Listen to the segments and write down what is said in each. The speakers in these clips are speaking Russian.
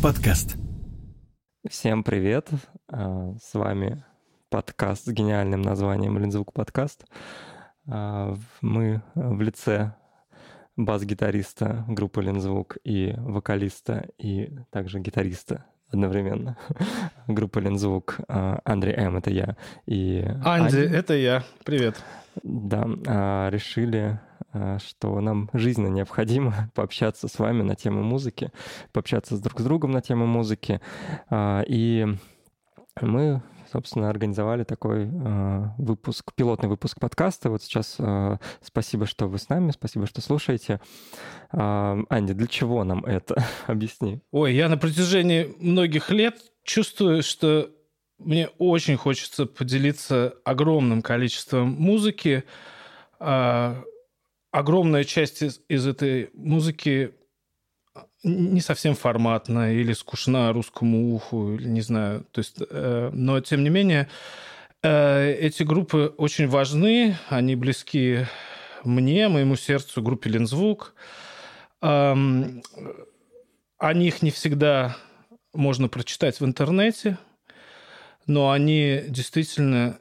Подкаст. Всем привет. А, с вами подкаст с гениальным названием Лензвук подкаст. А, мы в лице бас-гитариста группы Лензвук и вокалиста и также гитариста одновременно. Группа Лензвук. А, Андрей М. — это я. И Анди, Анди, это я. Привет. Да, решили что нам жизненно необходимо пообщаться с вами на тему музыки, пообщаться с друг с другом на тему музыки. А, и мы собственно, организовали такой э, выпуск, пилотный выпуск подкаста. Вот сейчас спасибо, что вы с нами, спасибо, что слушаете. Э, для чего нам это? Объясни. Ой, я на протяжении многих лет чувствую, что мне очень хочется поделиться огромным количеством музыки, а, огромная часть из, из этой музыки не совсем форматная или скучна русскому уху, или не знаю. То есть, э, но тем не менее, э, эти группы очень важны, они близки мне, моему сердцу, группе Лензвук. Э, о них не всегда можно прочитать в интернете, но они действительно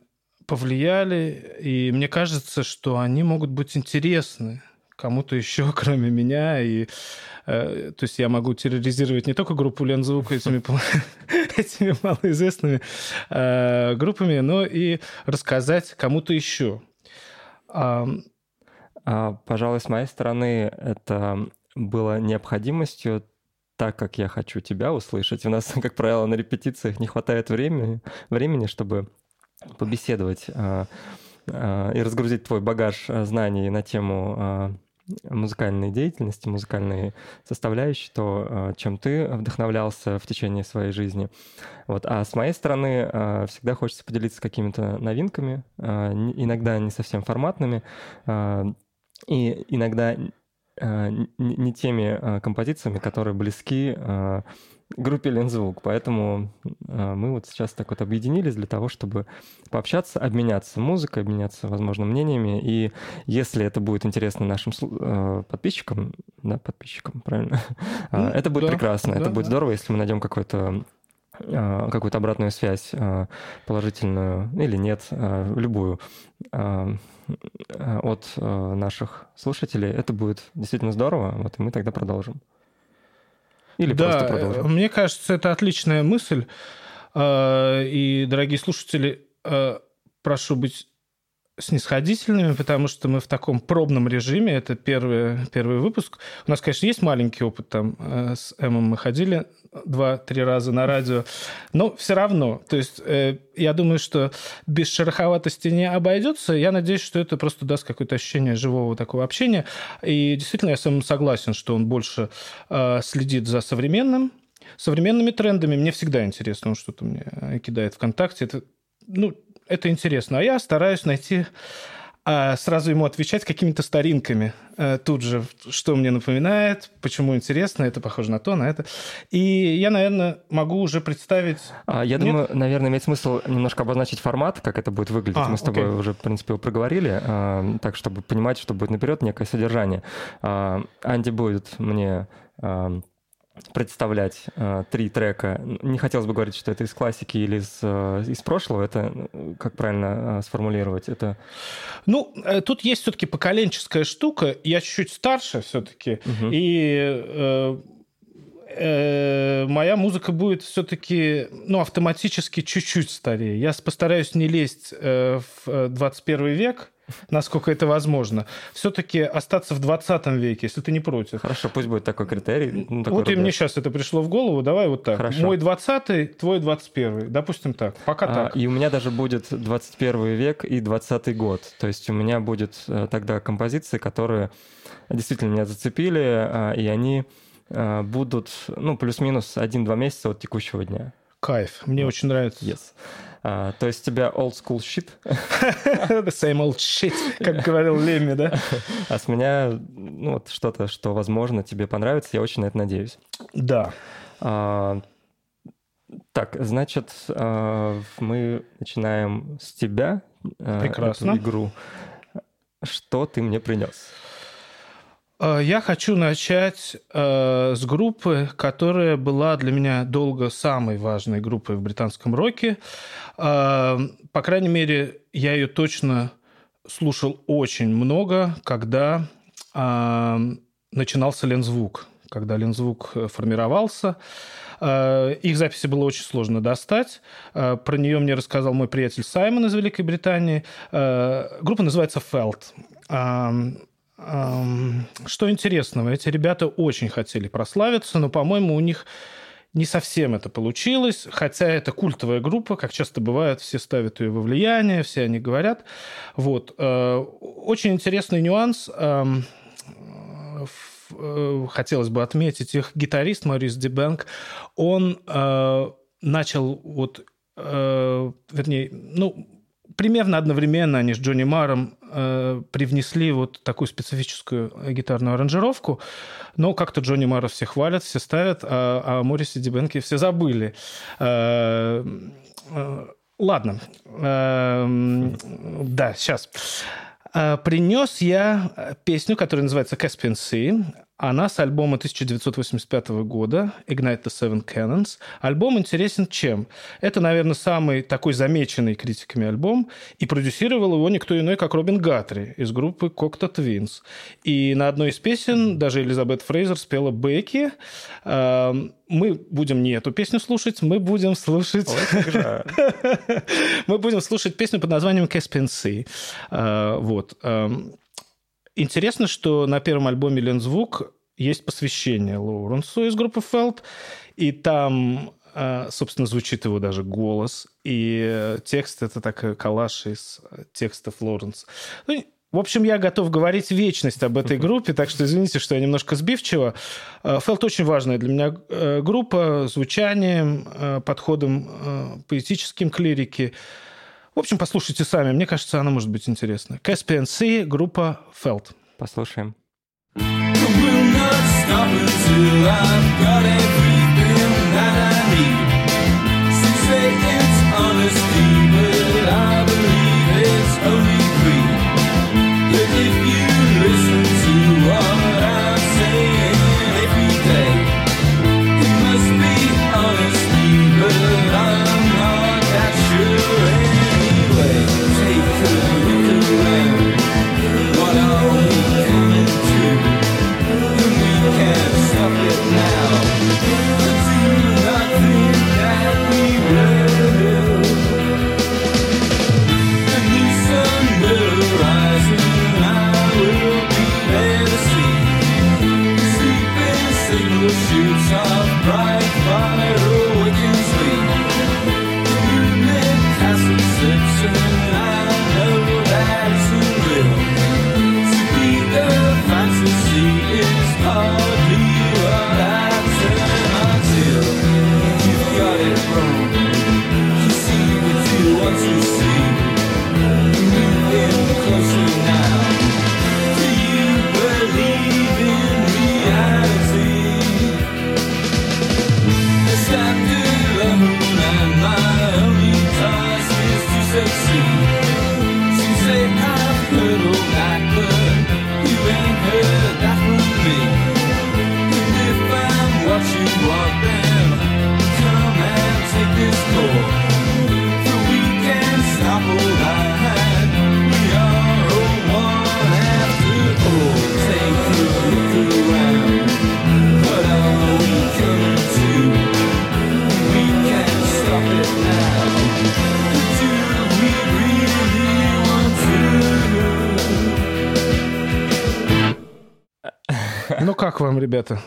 повлияли, и мне кажется, что они могут быть интересны кому-то еще, кроме меня. И, э, то есть я могу терроризировать не только группу Лензвука этими, этими малоизвестными э, группами, но и рассказать кому-то еще. А, а, пожалуй, с моей стороны, это было необходимостью так, как я хочу тебя услышать. У нас, как правило, на репетициях не хватает времени, времени чтобы побеседовать э, э, и разгрузить твой багаж э, знаний на тему музыкальной деятельности, музыкальной составляющей, то, чем ты вдохновлялся в течение своей жизни. Вот. А с моей стороны всегда хочется поделиться какими-то новинками, иногда не совсем форматными, и иногда не теми композициями, которые близки группе Лензвук. Поэтому э, мы вот сейчас так вот объединились для того, чтобы пообщаться, обменяться музыкой, обменяться, возможно, мнениями. И если это будет интересно нашим э, подписчикам, да, подписчикам, правильно, ну, это будет да, прекрасно, да, это будет да. здорово, если мы найдем какой-то какую-то обратную связь положительную или нет, любую от наших слушателей, это будет действительно здорово, вот и мы тогда продолжим. Или да, просто продолжим? Мне кажется, это отличная мысль. А, и, дорогие слушатели, а, прошу быть снисходительными, потому что мы в таком пробном режиме. Это первый, первый выпуск. У нас, конечно, есть маленький опыт. Там э, с Эмом мы ходили два-три раза на радио. Но все равно. То есть э, я думаю, что без шероховатости не обойдется. Я надеюсь, что это просто даст какое-то ощущение живого такого общения. И действительно, я с Эмом согласен, что он больше э, следит за современным современными трендами. Мне всегда интересно, он что-то мне кидает ВКонтакте. Это ну, это интересно. А я стараюсь найти а сразу ему отвечать какими-то старинками э, тут же, что мне напоминает, почему интересно, это похоже на то, на это. И я, наверное, могу уже представить... А, я Нет? думаю, наверное, имеет смысл немножко обозначить формат, как это будет выглядеть. А, Мы с тобой окей. уже, в принципе, проговорили, а, так, чтобы понимать, что будет наперед некое содержание. А, Анди будет мне представлять э, три трека. Не хотелось бы говорить, что это из классики или из, э, из прошлого. Это как правильно э, сформулировать? Это... Ну, э, тут есть все-таки поколенческая штука. Я чуть-чуть старше все-таки. Угу. И э, э, моя музыка будет все-таки ну, автоматически чуть-чуть старее. Я постараюсь не лезть э, в 21 век насколько это возможно. Все-таки остаться в 20 веке, если ты не против. Хорошо, пусть будет такой критерий. Ну, такой вот и мне сейчас это пришло в голову. Давай вот так. Хорошо. Мой 20 твой 21 Допустим так. Пока а, так. И у меня даже будет 21 век и 20 год. То есть у меня будет э, тогда композиции, которые действительно меня зацепили, а, и они а, будут, ну, плюс-минус 1-2 месяца от текущего дня. Кайф. Мне вот. очень нравится. Yes. А, то есть у тебя old school shit? The same old shit, как говорил Лемми, да? А с меня ну, вот что-то, что, возможно, тебе понравится. Я очень на это надеюсь. Да. А, так, значит, а, мы начинаем с тебя. А, Прекрасно. Эту игру. Что ты мне принес? Э, я хочу начать э, с группы, которая была для меня долго самой важной группой в британском роке. Э, по крайней мере, я ее точно слушал очень много, когда э, начинался Лензвук, когда Лензвук формировался. Э, их записи было очень сложно достать. Э, про нее мне рассказал мой приятель Саймон из Великой Британии. Э, группа называется Felt. Что интересного, эти ребята очень хотели прославиться, но, по-моему, у них не совсем это получилось, хотя это культовая группа, как часто бывает, все ставят ее во влияние, все они говорят. Вот. Э, очень интересный нюанс. Э, хотелось бы отметить их гитарист Морис Дебенк, он э, начал вот, вернее, ну, примерно одновременно они с Джонни Маром э, привнесли вот такую специфическую гитарную аранжировку, но как-то Джонни Мара все хвалят, все ставят, а, а Морриси Дибенки все забыли. Э, э, ладно. Э, да, сейчас. Э, Принес я песню, которая называется Caspian Sea. Она с альбома 1985 года Ignite the Seven Cannons. Альбом интересен чем? Это, наверное, самый такой замеченный критиками альбом, и продюсировал его никто иной, как Робин Гатри из группы Cocteau Twins. И на одной из песен даже Элизабет Фрейзер спела Бекки. Эм, мы будем не эту песню слушать, мы будем слушать... Мы будем слушать песню под названием Caspian Sea. Э, вот. Интересно, что на первом альбоме «Лензвук» есть посвящение Лоуренсу из группы Фелд, и там, э, собственно, звучит его даже голос, и текст — это такой коллаж из текстов Лоуренса. Ну, в общем, я готов говорить вечность об этой группе, так что извините, что я немножко сбивчиво. Э, Фелд очень важная для меня э, группа звучанием, подходом поэтическим к лирике. В общем, послушайте сами. Мне кажется, она может быть интересна. Caspian Sea, группа Felt. Послушаем. honesty, как вам, ребята?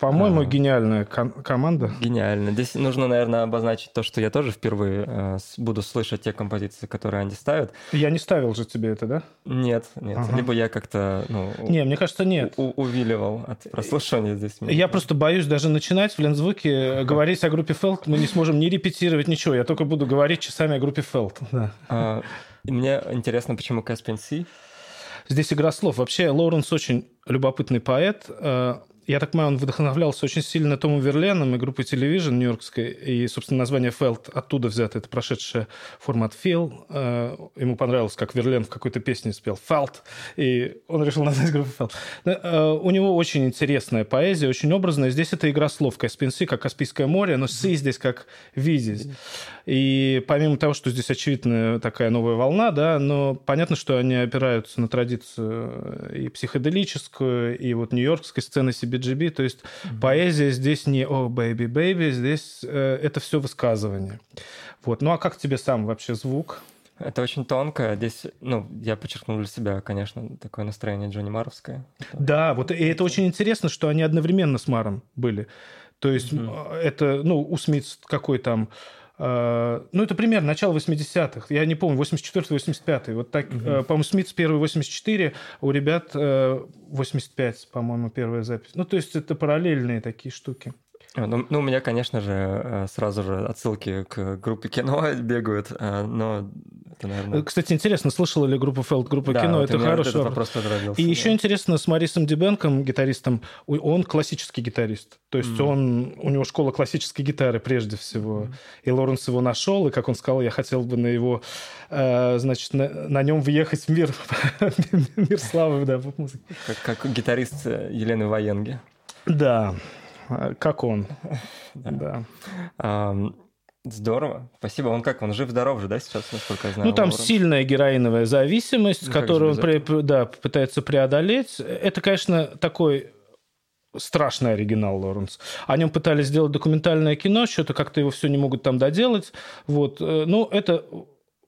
По-моему, а... гениальная команда. Гениально. Здесь нужно, наверное, обозначить то, что я тоже впервые э, буду слышать те композиции, которые они ставят. Я не ставил же тебе это, да? Нет, нет. Ага. Либо я как-то, ну... Не, мне кажется, нет. У- увиливал от прослушивания здесь. Я просто боюсь даже начинать в Лензвуке говорить о группе Фелт. Мы не сможем не репетировать ничего. Я только буду говорить часами о группе Фелт. Да. А, мне интересно, почему Caspian Sea? Здесь игра слов. Вообще, Лоуренс очень любопытный поэт. Э, я так понимаю, он вдохновлялся очень сильно Томом Верленом и группой Television нью-йоркской, и, собственно, название Felt оттуда взято, это прошедшая формат Feel. Э, ему понравилось, как Верлен в какой-то песне спел Felt, и он решил назвать группу Felt. Э, у него очень интересная поэзия, очень образная. Здесь это игра слов. Каспийский, как Каспийское море, но Си здесь как видеть. И помимо того, что здесь очевидно такая новая волна, да, но понятно, что они опираются на традицию и психоделическую, и вот нью-йоркской сцены CBGB, то есть mm-hmm. поэзия здесь не «О, baby, baby», здесь э, это все высказывание. Вот. Ну а как тебе сам вообще звук? Это очень тонко. Здесь, ну, я подчеркнул для себя, конечно, такое настроение Джонни Марровское. Да, вот и это очень интересно, что они одновременно с Марром были. То есть mm-hmm. это, ну, у Smiths какой там ну, это примерно начало 80-х. Я не помню, 84-85. Вот так, угу. по-моему, Smiths первый 84, у ребят 85, э, по-моему, первая запись. Ну, то есть это параллельные такие штуки. А, ну, ну, у меня, конечно же, э, сразу же отсылки к группе кино бегают, но это, наверное... Кстати, интересно, слышала ли группа Фелд, группа да, кино? Вот это хороший этот вопрос И да. еще интересно, с Марисом Дебенком, гитаристом, он классический гитарист. То есть mm. он, у него школа классической гитары прежде всего. Mm. И Лоренс его нашел, и, как он сказал, я хотел бы на его, э, значит, на, на нем въехать в мир, мир славы, да, поп-музыки. Как, как гитарист Елены Военги. Да, как он. Да. Здорово. Спасибо. Он как? Он жив-здоров же, да, сейчас, насколько я знаю? Ну, там Лорен? сильная героиновая зависимость, ну, которую он да, пытается преодолеть. Это, конечно, такой страшный оригинал Лоренс. О нем пытались сделать документальное кино, что-то как-то его все не могут там доделать. Вот. Э, ну, это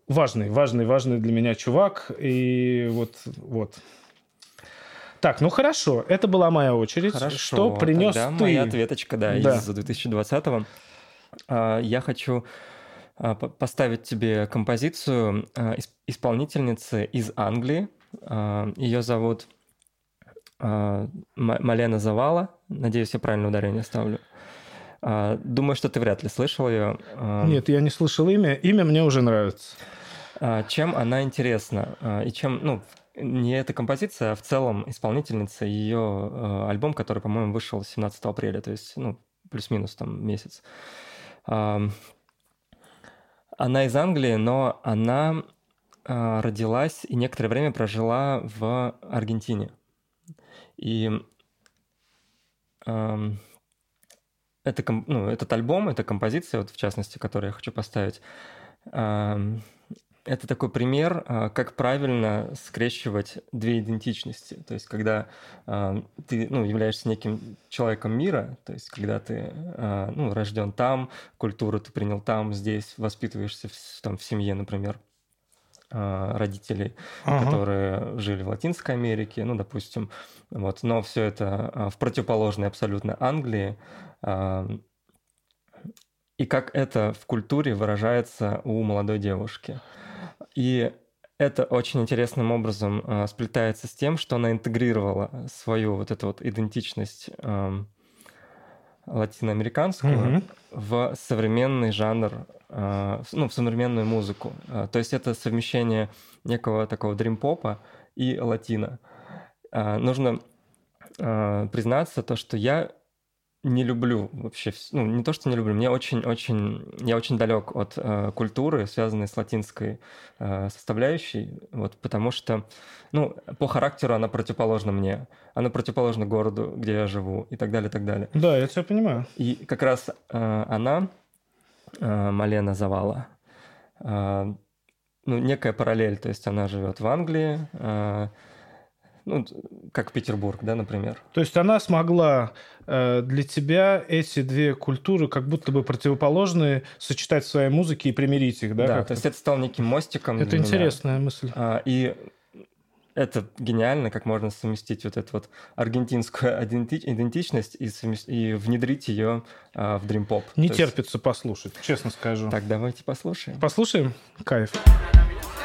важный, важный, важный для меня чувак. И вот, вот. Так, ну хорошо, это была моя очередь. Хорошо, что принес ты? моя ответочка, да, да. из 2020-го. А, я хочу а, поставить тебе композицию а, исполнительницы из Англии. Ее зовут Малена Завала. Надеюсь, я правильное ударение ставлю. Думаю, что ты вряд ли слышал ее. Нет, я не слышал имя. Имя мне уже нравится. Чем она интересна? И чем, ну, не эта композиция, а в целом исполнительница, ее альбом, который, по-моему, вышел 17 апреля, то есть, ну, плюс-минус там месяц. Она из Англии, но она а, родилась и некоторое время прожила в Аргентине. И это, ну, этот альбом, эта композиция, вот в частности, которую я хочу поставить, это такой пример, а, как правильно скрещивать две идентичности. То есть, когда а, ты ну, являешься неким человеком мира, то есть, когда ты а, ну, рожден там, культуру ты принял там, здесь, воспитываешься в, там, в семье, например, родителей, ага. которые жили в Латинской Америке, ну, допустим, вот, но все это в противоположной абсолютно Англии, и как это в культуре выражается у молодой девушки. И это очень интересным образом э, сплетается с тем, что она интегрировала свою вот эту вот идентичность э, латиноамериканскую mm-hmm. в современный жанр, э, ну, в современную музыку. Э, то есть это совмещение некого такого дрим-попа и латина. Э, нужно э, признаться то, что я не люблю вообще, ну, не то, что не люблю, мне очень-очень, я очень далек от э, культуры, связанной с латинской э, составляющей, вот, потому что, ну, по характеру она противоположна мне, она противоположна городу, где я живу, и так далее, и так далее. Да, я тебя понимаю. И как раз э, она, э, Малена Завала, э, ну, некая параллель, то есть она живет в Англии, э, ну, как Петербург, да, например. То есть она смогла э, для тебя эти две культуры как будто бы противоположные сочетать в своей музыке и примирить их, да? Да, то есть это стал неким мостиком Это интересная меня. мысль. А, и это гениально, как можно совместить вот эту вот аргентинскую идентичность и, совмест... и внедрить ее а, в Dream Pop. Не То терпится есть... послушать, честно скажу. Так, давайте послушаем. Послушаем? Кайф. Очень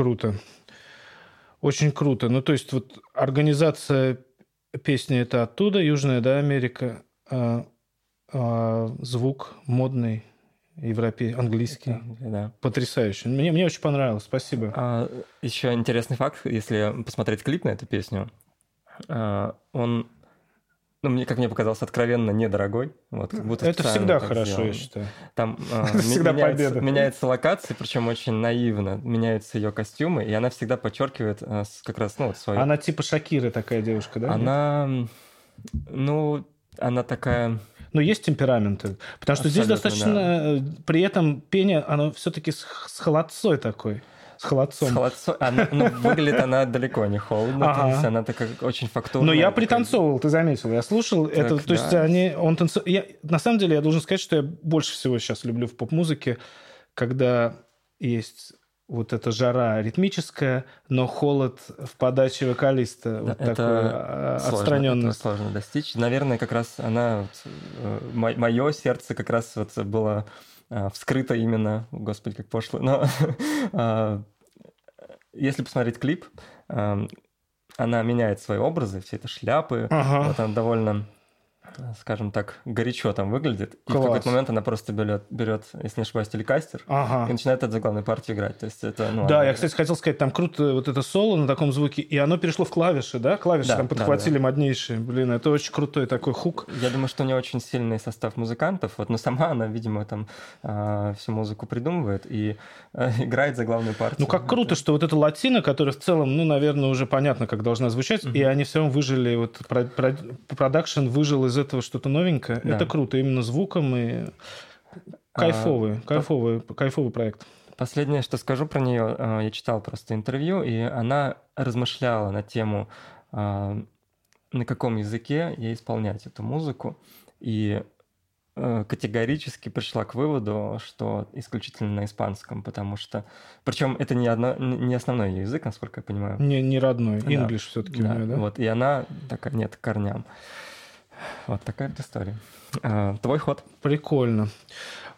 круто. Очень круто. Ну, то есть вот организация песни это оттуда, Южная, да, Америка, а, а, звук модный, европей, английский. Да. Потрясающе. Мне, мне очень понравилось, спасибо. А, еще интересный факт, если посмотреть клип на эту песню, а, он ну, мне, как мне показалось, откровенно недорогой. Вот, как будто Это всегда хорошо, сделано. я считаю. Там э, всегда меняется, победа. меняется локация, причем очень наивно. Меняются ее костюмы, и она всегда подчеркивает э, как раз ну, вот свою... Она типа Шакиры такая девушка, да? Она... Ну, она такая... Но есть темпераменты. Потому что Абсолютно, здесь достаточно... Да. Э, при этом пение, оно все-таки с, с холодцой такой с холодцом. С холодцом. Она, ну, выглядит она далеко не холодно, ага. то есть она такая очень фактурная. Но я пританцовывал, ты заметил, я слушал. Так, это, да. То есть они, он танцует. Я, на самом деле я должен сказать, что я больше всего сейчас люблю в поп-музыке, когда есть вот эта жара ритмическая, но холод в подаче вокалиста. Да, вот это такой отстраненный. Это сложно достичь. Наверное, как раз она, э, мое сердце как раз вот было вскрыто именно, господи, как пошло, но а, если посмотреть клип, она меняет свои образы, все это шляпы, ага. вот она довольно скажем так, горячо там выглядит. И Класс. в какой-то момент она просто берет, берет если не ошибаюсь, телекастер ага. и начинает от заглавной партии играть. То есть это, ну, да, я, кстати, хотел сказать, там круто вот это соло на таком звуке, и оно перешло в клавиши, да? Клавиши да, там подхватили да, да. моднейшие. Блин, это очень крутой такой хук. Я думаю, что у нее очень сильный состав музыкантов, вот, но сама она, видимо, там э, всю музыку придумывает и э, играет заглавную партию. Ну, как круто, что вот эта латина, которая в целом, ну, наверное, уже понятно, как должна звучать, угу. и они все равно выжили, вот продакшн выжил из этого что-то новенькое. Да. Это круто, именно звуком и кайфовый, а, кайфовый, по... кайфовый проект. Последнее, что скажу про нее, а, я читал просто интервью, и она размышляла на тему, а, на каком языке ей исполнять эту музыку, и Э, категорически пришла к выводу, что исключительно на испанском, потому что... Причем это не, одно, не основной язык, насколько я понимаю. Не, не родной, English да. все-таки да. у нее, да? Вот, и она такая, нет, корням. Вот такая вот история. А, твой ход. Прикольно.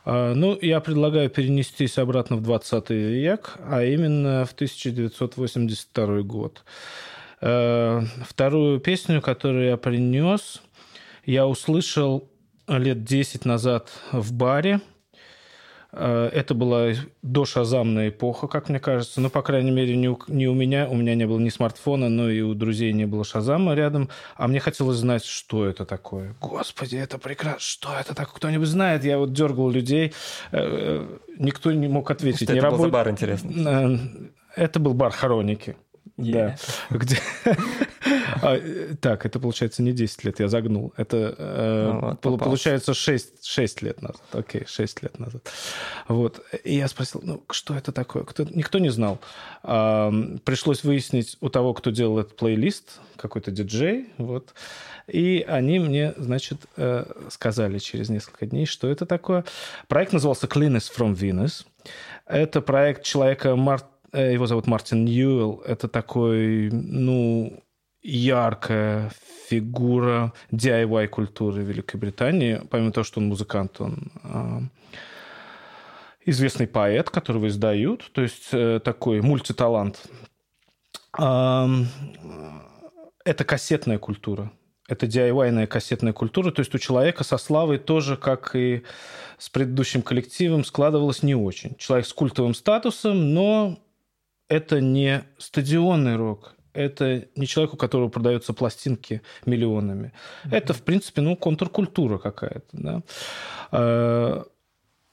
А, ну, я предлагаю перенестись обратно в 20 век, а именно в 1982 год. А, вторую песню, которую я принес, я услышал лет 10 назад в баре. Э, это была дошазамная эпоха, как мне кажется. Ну, по крайней мере, не у, не у меня. У меня не было ни смартфона, но и у друзей не было шазама рядом. А мне хотелось знать, что это такое. Господи, это прекрасно. Что это такое? Кто-нибудь знает? Я вот дергал людей. Э, э, никто не мог ответить. Что не это работ... был за бар, интересно? Это был бар Хороники. Yeah. Да. Где... а, так, это получается не 10 лет, я загнул. Это э, ну, вот, получается 6, 6 лет назад. Окей, 6 лет назад. Вот. И я спросил, ну, что это такое? Кто... Никто не знал. А, пришлось выяснить у того, кто делал этот плейлист, какой-то диджей. Вот. И они мне, значит, э, сказали через несколько дней, что это такое. Проект назывался Cleanest from Venus. Это проект человека Март Э, его зовут Мартин Ньюэлл. Это такой, ну, яркая фигура DIY-культуры Великобритании. Помимо того, что он музыкант, он э, известный поэт, которого издают, то есть э, такой мультиталант. Э, это кассетная культура. Это DIY-ная кассетная культура. То есть у человека со славой тоже, как и с предыдущим коллективом, складывалось не очень. Человек с культовым статусом, но это не стадионный рок, это не человек, у которого продаются пластинки миллионами. Mm-hmm. Это, в принципе, ну, контркультура какая-то. Да? Э,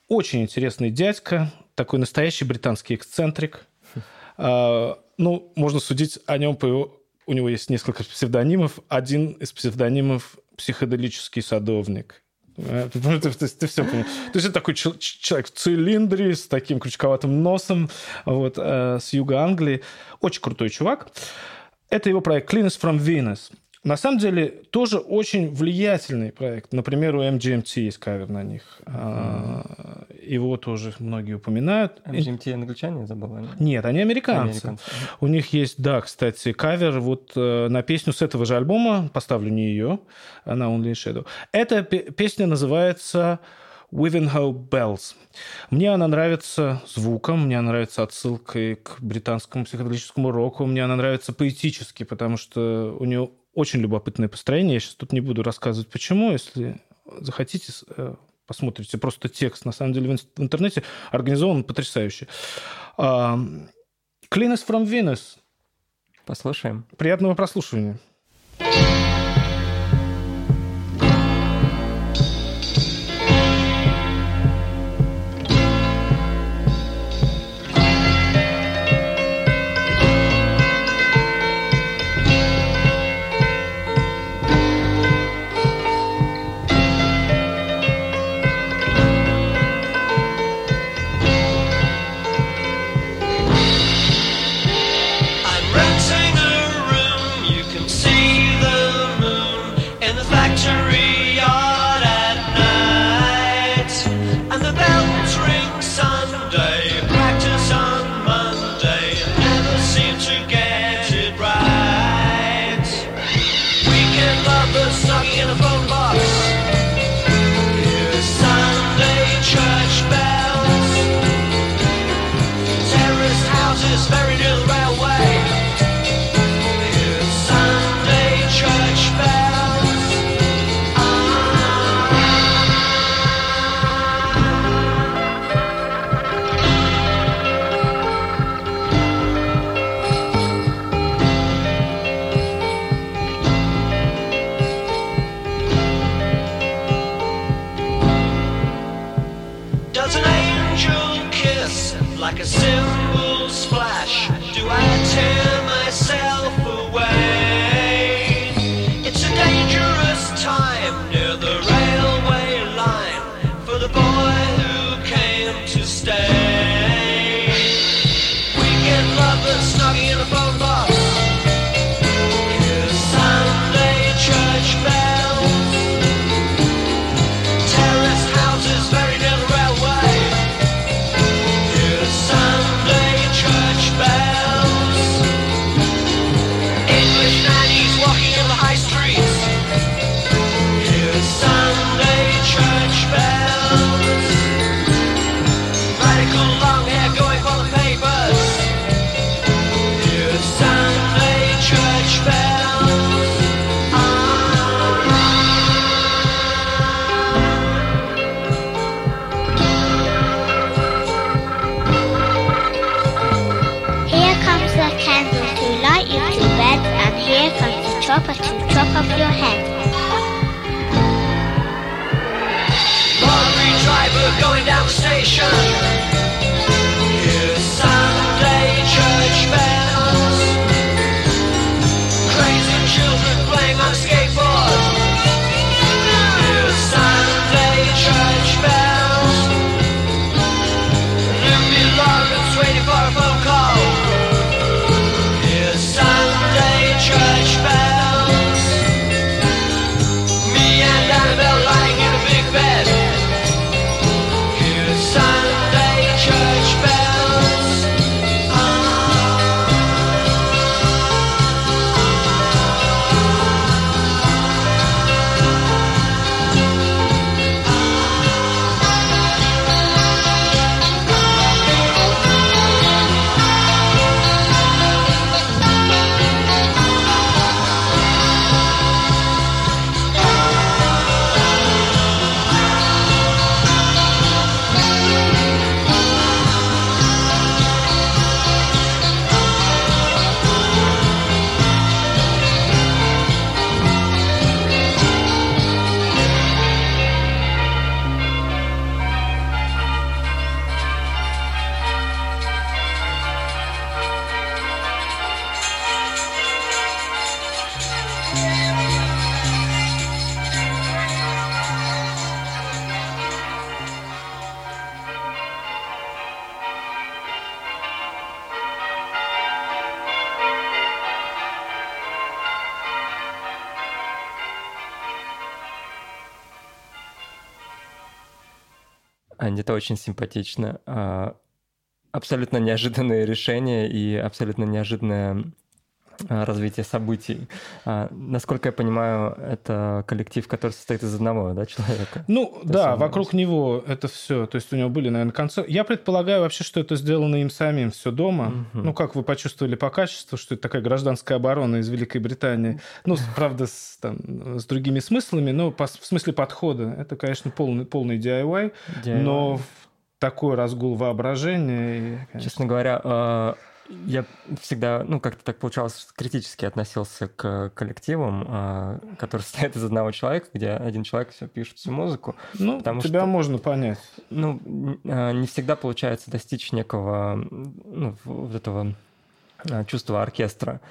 очень интересный дядька, такой настоящий британский эксцентрик. Э, ну, можно судить о нем по его... У него есть несколько псевдонимов. Один из псевдонимов – психоделический садовник. Ты, ты, ты все понял. То есть это такой человек в цилиндре с таким крючковатым носом, вот, э, с юга Англии. Очень крутой чувак. Это его проект Cleanest from Venus. На самом деле, тоже очень влиятельный проект. Например, у MGMT есть кавер на них. Mm-hmm. Его тоже многие упоминают. MGMT англичане, забыл? Нет, они американцы. американцы. У них есть, да, кстати, кавер вот э, на песню с этого же альбома, поставлю не ее, на Only Shadow. Эта песня называется Wivenhoe Bells. Мне она нравится звуком, мне она нравится отсылкой к британскому психоделическому року, мне она нравится поэтически, потому что у нее очень любопытное построение. Я сейчас тут не буду рассказывать, почему. Если захотите, э, посмотрите просто текст. На самом деле в интернете организован потрясающе. Cleanest from Venus. Послушаем. Приятного прослушивания. Это очень симпатично. А, абсолютно неожиданное решение и абсолютно неожиданное а, развития событий. А, насколько я понимаю, это коллектив, который состоит из одного да, человека. Ну То да, вокруг него это все. То есть у него были, наверное, концерты. Я предполагаю вообще, что это сделано им самим все дома. Угу. Ну, как вы почувствовали по качеству, что это такая гражданская оборона из Великой Британии. Ну, правда, с, там, с другими смыслами, но по, в смысле подхода. Это, конечно, полный, полный DIY, DIY. но такой разгул воображения. И, конечно... Честно говоря, а, я всегда, ну, как-то так получалось, критически относился к коллективам, а, которые состоят из одного человека, где один человек все пишет всю музыку. Ну, потому тебя что, можно понять. Ну, а, не всегда получается достичь некого, ну, вот этого а, чувства оркестра.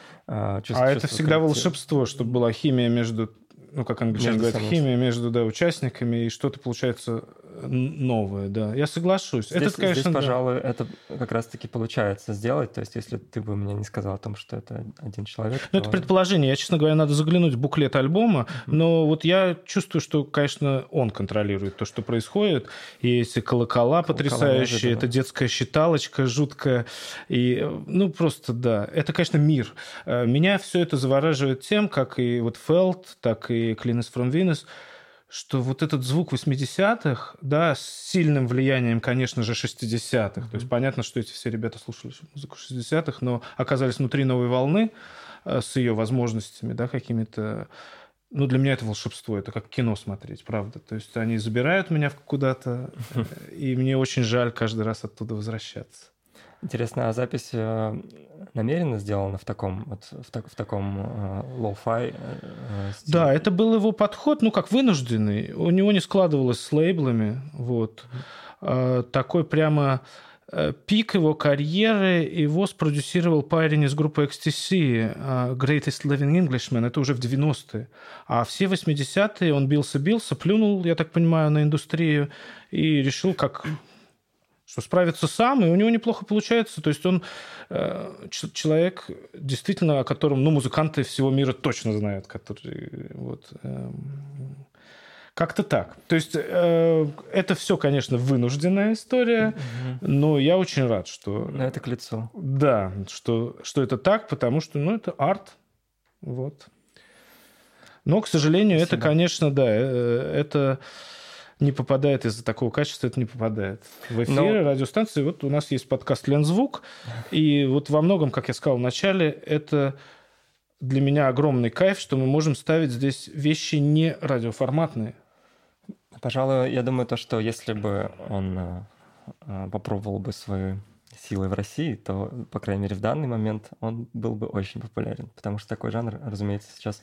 Чувства, а это всегда коллектива. волшебство, чтобы была химия между ну, как англичане говорят, химия между да, участниками, и что-то получается новое, да. Я соглашусь. Здесь, это, конечно, здесь, да. пожалуй, это как раз-таки получается сделать. То есть, если ты бы мне не сказал о том, что это один человек. Ну, то... это предположение. Я, честно говоря, надо заглянуть в буклет альбома, mm-hmm. но вот я чувствую, что, конечно, он контролирует то, что происходит. И эти колокола, колокола потрясающие, это детская считалочка жуткая. И, ну, просто, да. Это, конечно, мир. Э, меня все это завораживает тем, как и вот Фелд, так и Cleanest from Venus – что вот этот звук 80-х, да, с сильным влиянием, конечно же, 60-х. Mm-hmm. То есть понятно, что эти все ребята слушали музыку 60-х, но оказались внутри новой волны э, с ее возможностями, да, какими-то... Ну, для меня это волшебство, это как кино смотреть, правда. То есть они забирают меня куда-то, э, и мне очень жаль каждый раз оттуда возвращаться. Интересно, а запись э, намеренно сделана в таком вот в, так, в таком э, lo-fi? Э, да, это был его подход, ну как вынужденный. У него не складывалось с лейблами, вот э, такой прямо э, пик его карьеры его спродюсировал парень из группы XTC, э, Greatest Living Englishman, это уже в 90-е. А все 80-е он бился-бился, плюнул, я так понимаю, на индустрию и решил, как что справится сам, и у него неплохо получается. То есть он э, человек, действительно, о котором ну, музыканты всего мира точно знают. Который, вот, э, как-то так. То есть э, это все, конечно, вынужденная история, угу. но я очень рад, что... Но это к лицу. Да, что, что это так, потому что ну, это арт. Вот. Но, к сожалению, Спасибо. это, конечно, да, э, это не попадает из-за такого качества, это не попадает в эфир Но... радиостанции. Вот у нас есть подкаст «Лензвук», и вот во многом, как я сказал в начале, это для меня огромный кайф, что мы можем ставить здесь вещи не радиоформатные. Пожалуй, я думаю, то, что если бы он э, э, попробовал бы свои силы в России, то, по крайней мере, в данный момент он был бы очень популярен, потому что такой жанр, разумеется, сейчас,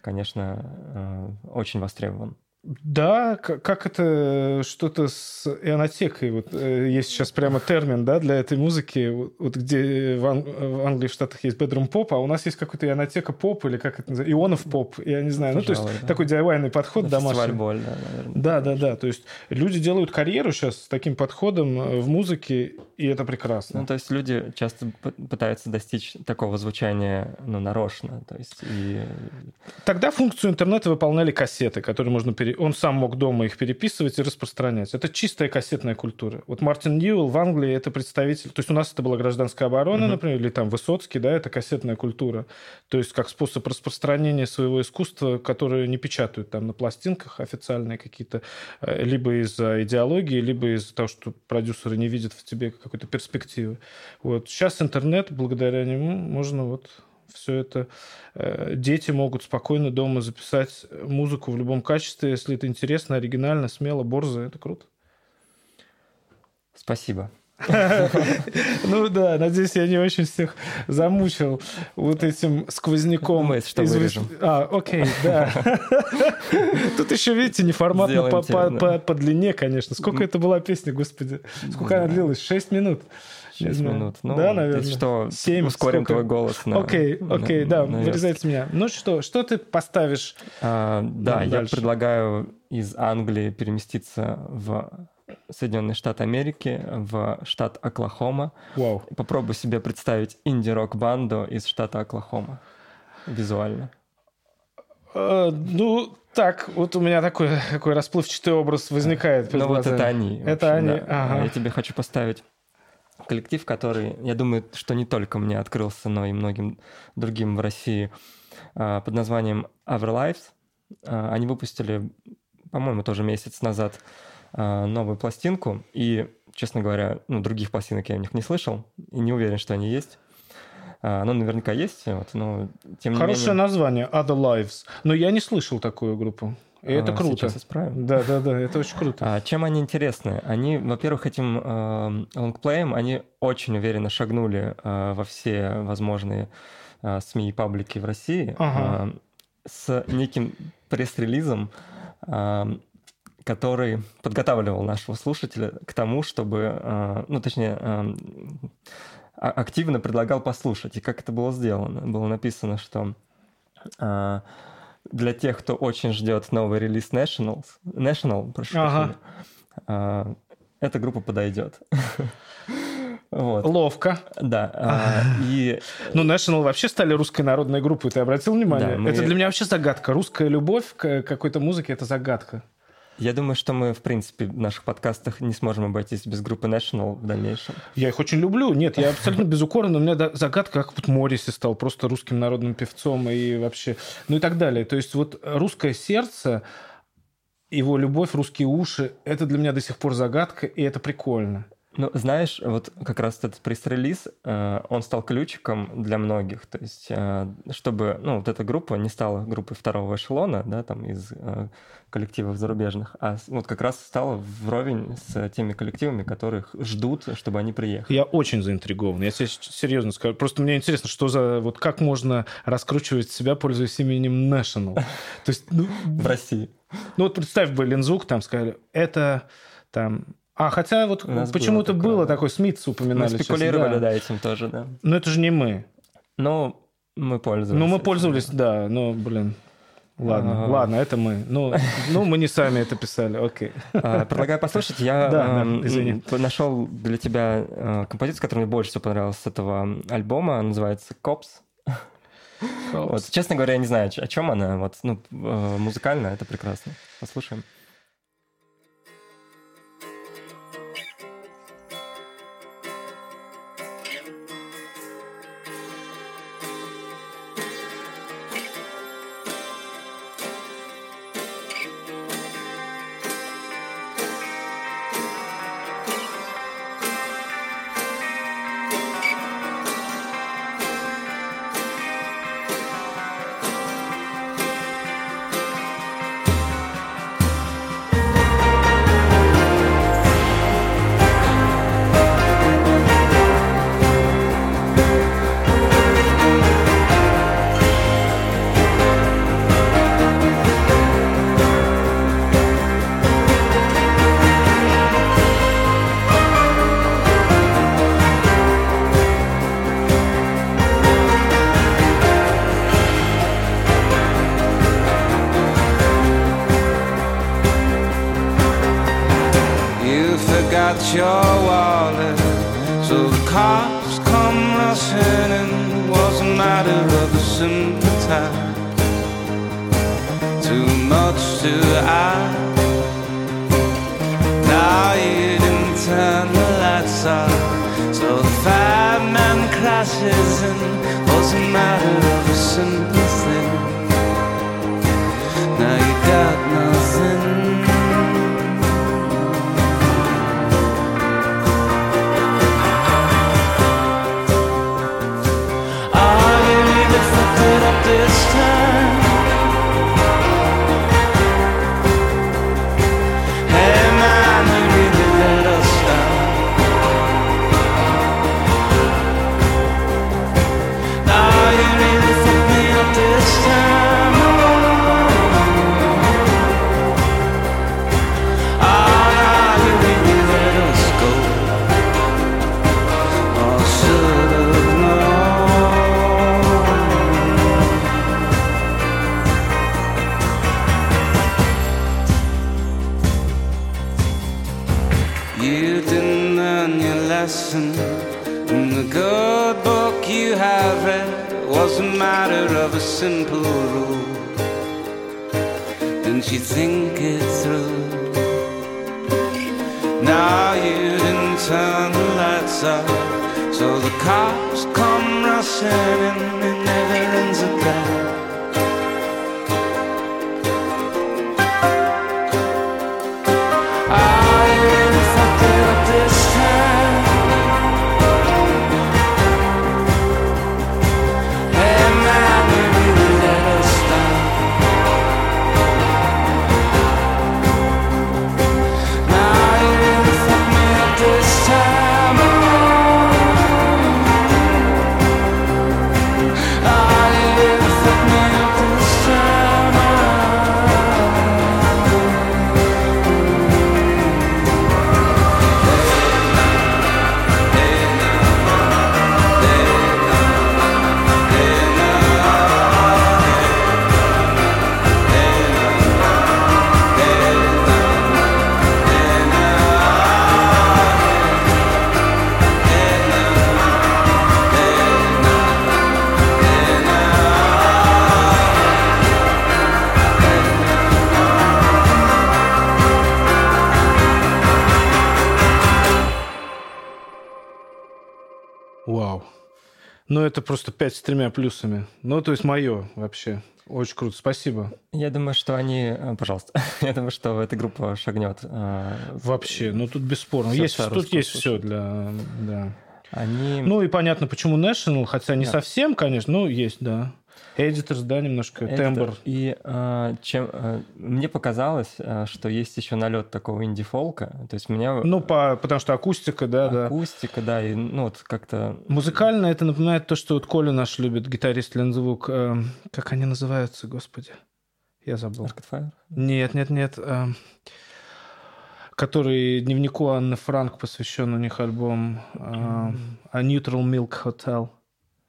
конечно, э, очень востребован. Да, как это что-то с ионотекой. Вот э, есть сейчас прямо термин, да, для этой музыки. Вот где в, Ан- в Англии, в Штатах есть bedroom поп, а у нас есть какой-то ионотека поп или как это называется, ионов поп, я не знаю. Пожалуй, ну, то есть да. такой DIY подход На домашний. Боль, да, наверное. Да, да, да. То есть люди делают карьеру сейчас с таким подходом э, в музыке, и это прекрасно. Ну, то есть люди часто пытаются достичь такого звучания, ну, нарочно. То есть и... Тогда функцию интернета выполняли кассеты, которые можно пере... Он сам мог дома их переписывать и распространять. Это чистая кассетная культура. Вот Мартин Ньюэлл в Англии это представитель... То есть у нас это была гражданская оборона, uh-huh. например, или там Высоцкий, да, это кассетная культура. То есть как способ распространения своего искусства, которое не печатают там на пластинках официальные какие-то, э, либо из-за идеологии, либо из-за того, что продюсеры не видят в тебе какой-то перспективы. Вот. Сейчас интернет, благодаря нему, можно вот все это. Э, дети могут спокойно дома записать музыку в любом качестве, если это интересно, оригинально, смело, борзо, это круто. Спасибо. Ну да, надеюсь, я не очень всех замучил вот этим сквозняком. Мы что вырежем. А, окей, да. Тут еще, видите, неформатно по длине, конечно. Сколько это была песня, господи? Сколько она длилась? Шесть минут. 6 минут. Ну, да, наверное. Что, 7, ускорим сколько? твой голос. На, окей, окей, на, да, на вырезайте меня. Ну что, что ты поставишь? А, да, я дальше? предлагаю из Англии переместиться в Соединенные Штаты Америки, в штат Оклахома. Вау. Попробуй себе представить инди-рок-банду из штата Оклахома визуально. Uh, ну, так, вот у меня такой, такой расплывчатый образ возникает. Ну вот это они. Это общем, они, да. ага. Я тебе хочу поставить коллектив, который, я думаю, что не только мне открылся, но и многим другим в России а, под названием Everlives. А, они выпустили, по-моему, тоже месяц назад а, новую пластинку, и, честно говоря, ну, других пластинок я у них не слышал, и не уверен, что они есть. Оно наверняка есть, вот, но тем не Хорошее менее... название, Other Lives. Но я не слышал такую группу. И это А, круто. Сейчас исправим. Да, да, да, это очень круто. А, чем они интересны? Они, во-первых, этим э, лонгплеем они очень уверенно шагнули э, во все возможные э, СМИ и паблики в России Ага. э, с неким пресс-релизом, э, который подготавливал нашего слушателя к тому, чтобы, э, ну, точнее, э, активно предлагал послушать. И как это было сделано? Было написано, что э, для тех, кто очень ждет новый релиз Nationals, National, прошу Ага. прощения, а, эта группа подойдет. Вот, Ловко. да. а, И Ну, National вообще стали русской народной группой, ты обратил внимание? Да, мы- Это для меня вообще загадка. Русская любовь к какой-то музыке – это загадка. Я думаю, что мы, в принципе, в наших подкастах не сможем обойтись без группы National в дальнейшем. Я их очень люблю. Нет, я абсолютно безукорен. У меня загадка, как вот Морриси стал просто русским народным певцом и вообще... Ну и так далее. То есть вот русское сердце, его любовь, русские уши – это для меня до сих пор загадка, и это прикольно. Ну, знаешь, вот как раз этот пресс-релиз, э, он стал ключиком для многих. То есть, э, чтобы, ну, вот эта группа не стала группой второго эшелона, да, там, из э, коллективов зарубежных, а вот как раз стала вровень с теми коллективами, которых ждут, чтобы они приехали. Я очень заинтригован. Я тебе серьезно скажу. Просто мне интересно, что за... Вот как можно раскручивать себя, пользуясь именем National? То есть, ну, В России. Ну вот представь бы Лензук, там сказали, это там... А, хотя вот почему-то было было, да. такой, Смитс Мы упоминали. сейчас, спекулировали, да. да, этим тоже, да. Но это же не мы. Но мы пользовались. Ну, мы этим. пользовались, да, но, блин, ладно, А. ладно, это мы. Ну, ну, мы не сами это писали, окей. А, Предлагаю послушать. Я Да, да, эм, извини. нашел для тебя э, композицию, которая мне больше всего понравилась с этого альбома. Она называется «Cops». Вот, честно говоря, я не знаю, о чем она. Вот, ну, э, музыкально это прекрасно. Послушаем. Simple rule. Didn't you think it through? Now you didn't turn the lights out. So the cops come rushing and это просто пять с тремя плюсами. Ну, то есть мое вообще. Очень круто. Спасибо. Я думаю, что они... э, Пожалуйста. Я думаю, что эта группа шагнет. э, Вообще, ну тут бесспорно. Всё Есть, тут есть все для... Да. Они... Ну и понятно, почему National, хотя не Да. совсем, конечно, но есть, да. Editors, да, немножко, Это- тембр. И э, чем э, мне показалось, э, что есть еще налет такого инди-фолка. То есть меня Ну, по, потому что акустика, да, да. акустика, да, и ну вот как-то Музыкально это напоминает то, что вот Коля наш любит, гитарист Лензвук. э, как они называются, господи? Я забыл. Arcade Fire. Нет, нет, нет. э, который дневнику Анны Франк посвящен у них альбом э, A Neutral Milk Hotel.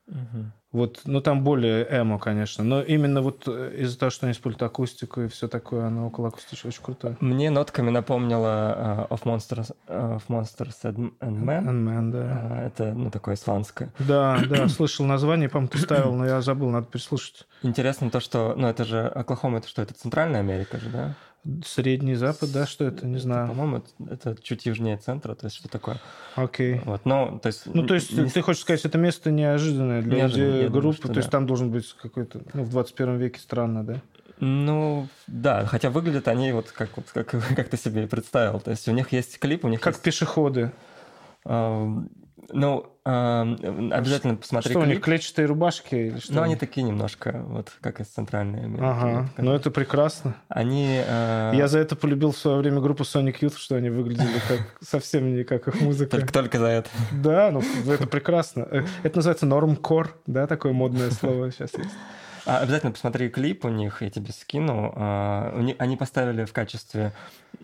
Мгм. Вот, ну там более эмо, конечно, но именно вот э, из-за того, что они используют акустику и все такое, оно около акустики очень крутое. Мне нотками напомнило э, Of Monsters, э, of Monsters and and Men. And Man, да. Э, Это, ну, такое исландское. Да, да, слышал название, по-моему, ты ставил, но я забыл, надо переслушать. Интересно то, что, ну, это же Оклахома, это что, это Центральная Америка же, да? Средний Запад, да, что это, не знаю. По-моему, это, это чуть южнее центра, то есть что такое. Окей. Вот, ну, то есть... Ну, то есть, не- ты хочешь сказать, это место неожиданное для Неожиданно, я думаю, группы, что то есть да. там должен быть какой-то, ну, в 21 веке странно, да? Ну, да, хотя выглядят они вот как, вот как, как ты себе представил. То есть у них есть клип, у них Как есть... пешеходы. эм, ну, эм, обязательно посмотри что у них, клип. клетчатые рубашки или что? Ну, они такие немножко, вот как из Центральной Америки. Ага, ну это прекрасно. Они... э, Я за это полюбил в свое время группу Sonic Youth, что они выглядели как совсем не как их музыка. Только, только за это. Да, ну это прекрасно. Э, Это называется нормкор, да, такое модное слово сейчас есть. А, обязательно посмотри клип у них, я тебе скину. А, они поставили в качестве,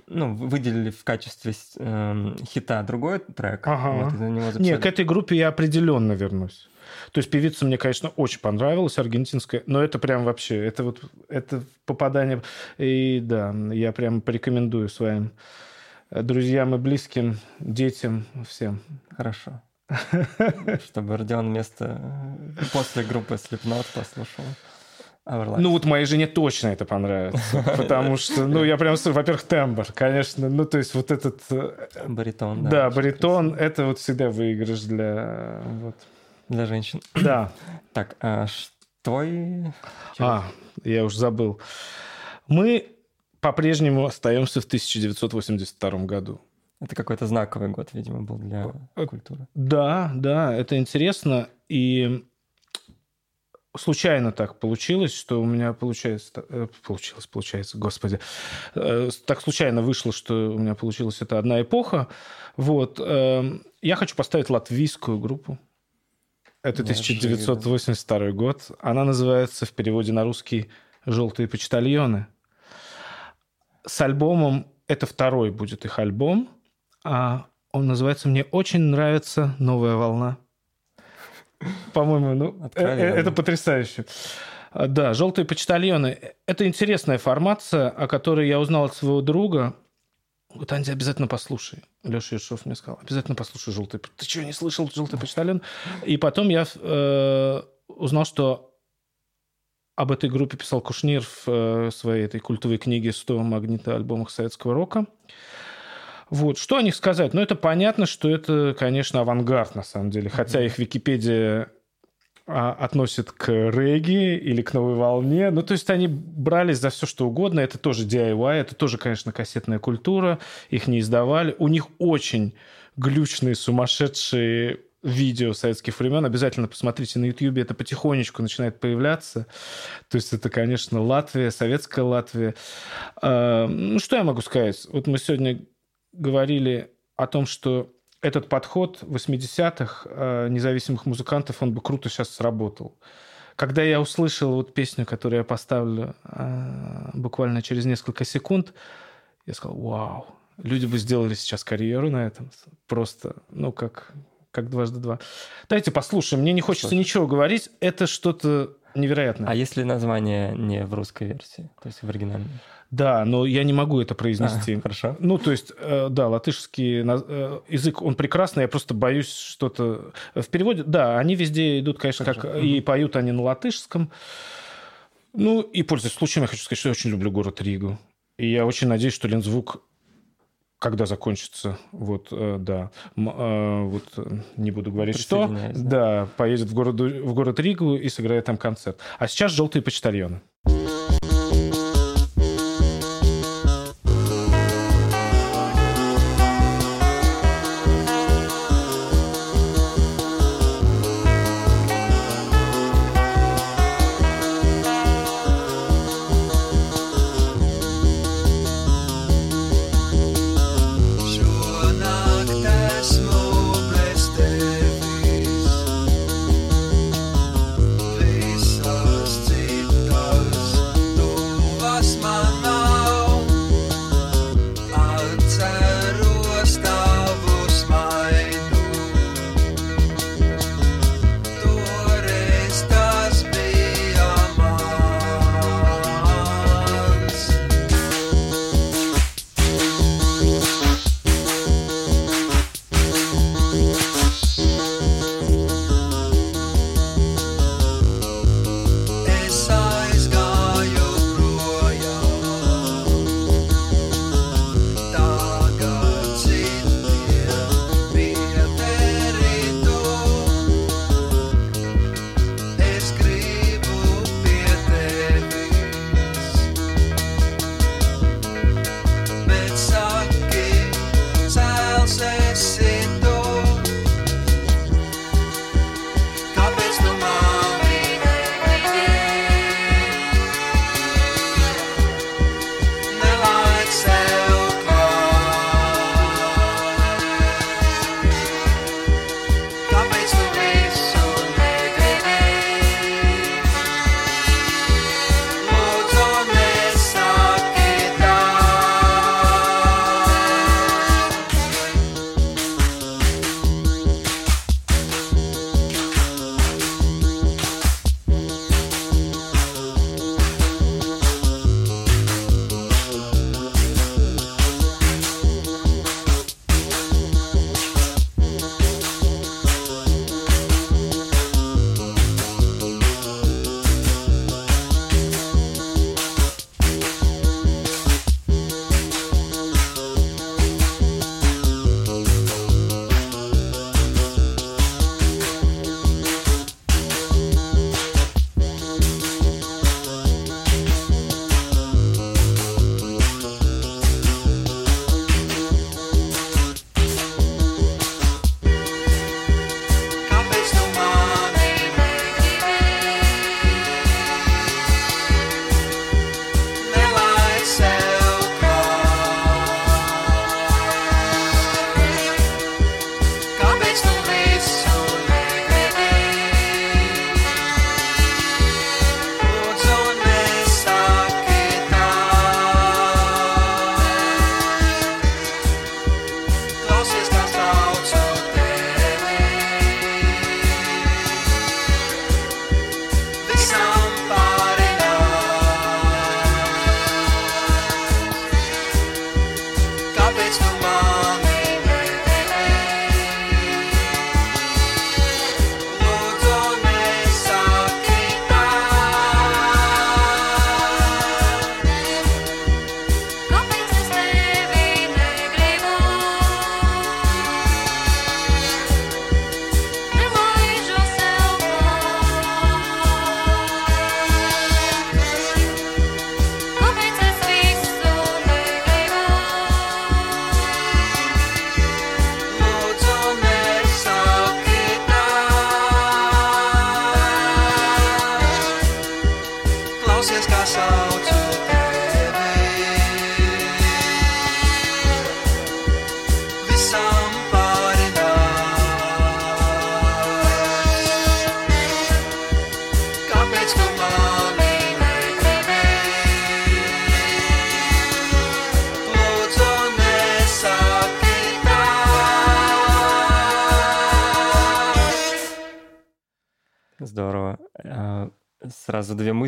ну, выделили в качестве эм, хита другой трек. Ага. Вот, и за него Не, записали. к этой группе я определенно вернусь. То есть певица мне, конечно, очень понравилась, аргентинская, но это прям вообще, это вот, это попадание. И да, я прям порекомендую своим э, друзьям и близким, детям, всем. Хорошо. Чтобы Родион вместо... э, После группы Slipknot послушал. Life. Ну вот моей жене точно это понравится, потому что, ну я прям, во-первых, тембр, конечно, ну то есть вот этот, э, баритон, да. да, баритон, красиво. это вот всегда выигрыш для, э, вот, Для женщин. да. Так, а твой... А, я уж забыл. Мы по-прежнему остаемся в 1982 году. Это какой-то знаковый год, видимо, был для Э, культуры. Да, да, это интересно. И случайно так получилось, что у меня получается... э, Получилось, получается, господи. Э, Так случайно вышло, что у меня получилась эта одна эпоха. Вот. эм, Я хочу поставить латвийскую группу. Это Неожиданно. 1982 год. Она называется в переводе на русский «Желтые почтальоны». С альбомом... Это второй будет их альбом. А он называется «Мне очень нравится новая волна». По-моему, ну, э, э, это потрясающе. А, Да, «Желтые почтальоны». Это интересная формация, о которой я узнал от своего друга. Вот, Анди, обязательно послушай. Леша Ершов мне сказал, обязательно послушай «Желтый». Ты что, не слышал «Желтый почтальон»? И потом я э, узнал, что об этой группе писал Кушнир в своей этой культовой книге «100 магнита альбомах советского рока». Вот. Что о них сказать? Ну, это понятно, что это, конечно, авангард, на самом деле. Хотя их Википедия а, относит к регги или к новой волне. Ну, то есть они брались за все, что угодно. Это тоже DIY, это тоже, конечно, кассетная культура. Их не издавали. У них очень глючные, сумасшедшие видео советских времен. Обязательно посмотрите на YouTube, это потихонечку начинает появляться. То есть это, конечно, Латвия, советская Латвия. А, ну, что я могу сказать? Вот мы сегодня говорили о том, что этот подход 80-х э, независимых музыкантов, он бы круто сейчас сработал. Когда я услышал вот песню, которую я поставлю э, буквально через несколько секунд, я сказал, вау, люди бы сделали сейчас карьеру на этом. Просто, ну, как, как дважды два. Давайте послушаем. Мне не хочется Слушай. ничего говорить. Это что-то невероятное. А если название не в русской версии, то есть в оригинальной? Да, но я не могу это произнести. А, хорошо. Ну, то есть, э, да, латышский э, язык, он прекрасный, я просто боюсь что-то... В переводе, да, они везде идут, конечно, хорошо. как... И поют они на латышском. Ну, и, пользуясь случаем, я хочу сказать, что я очень люблю город Ригу. И я очень надеюсь, что Лензвук когда закончится, вот, э, да, вот не буду говорить, что, да. да, поедет в город, в город Ригу и сыграет там концерт. А сейчас «Желтые почтальоны».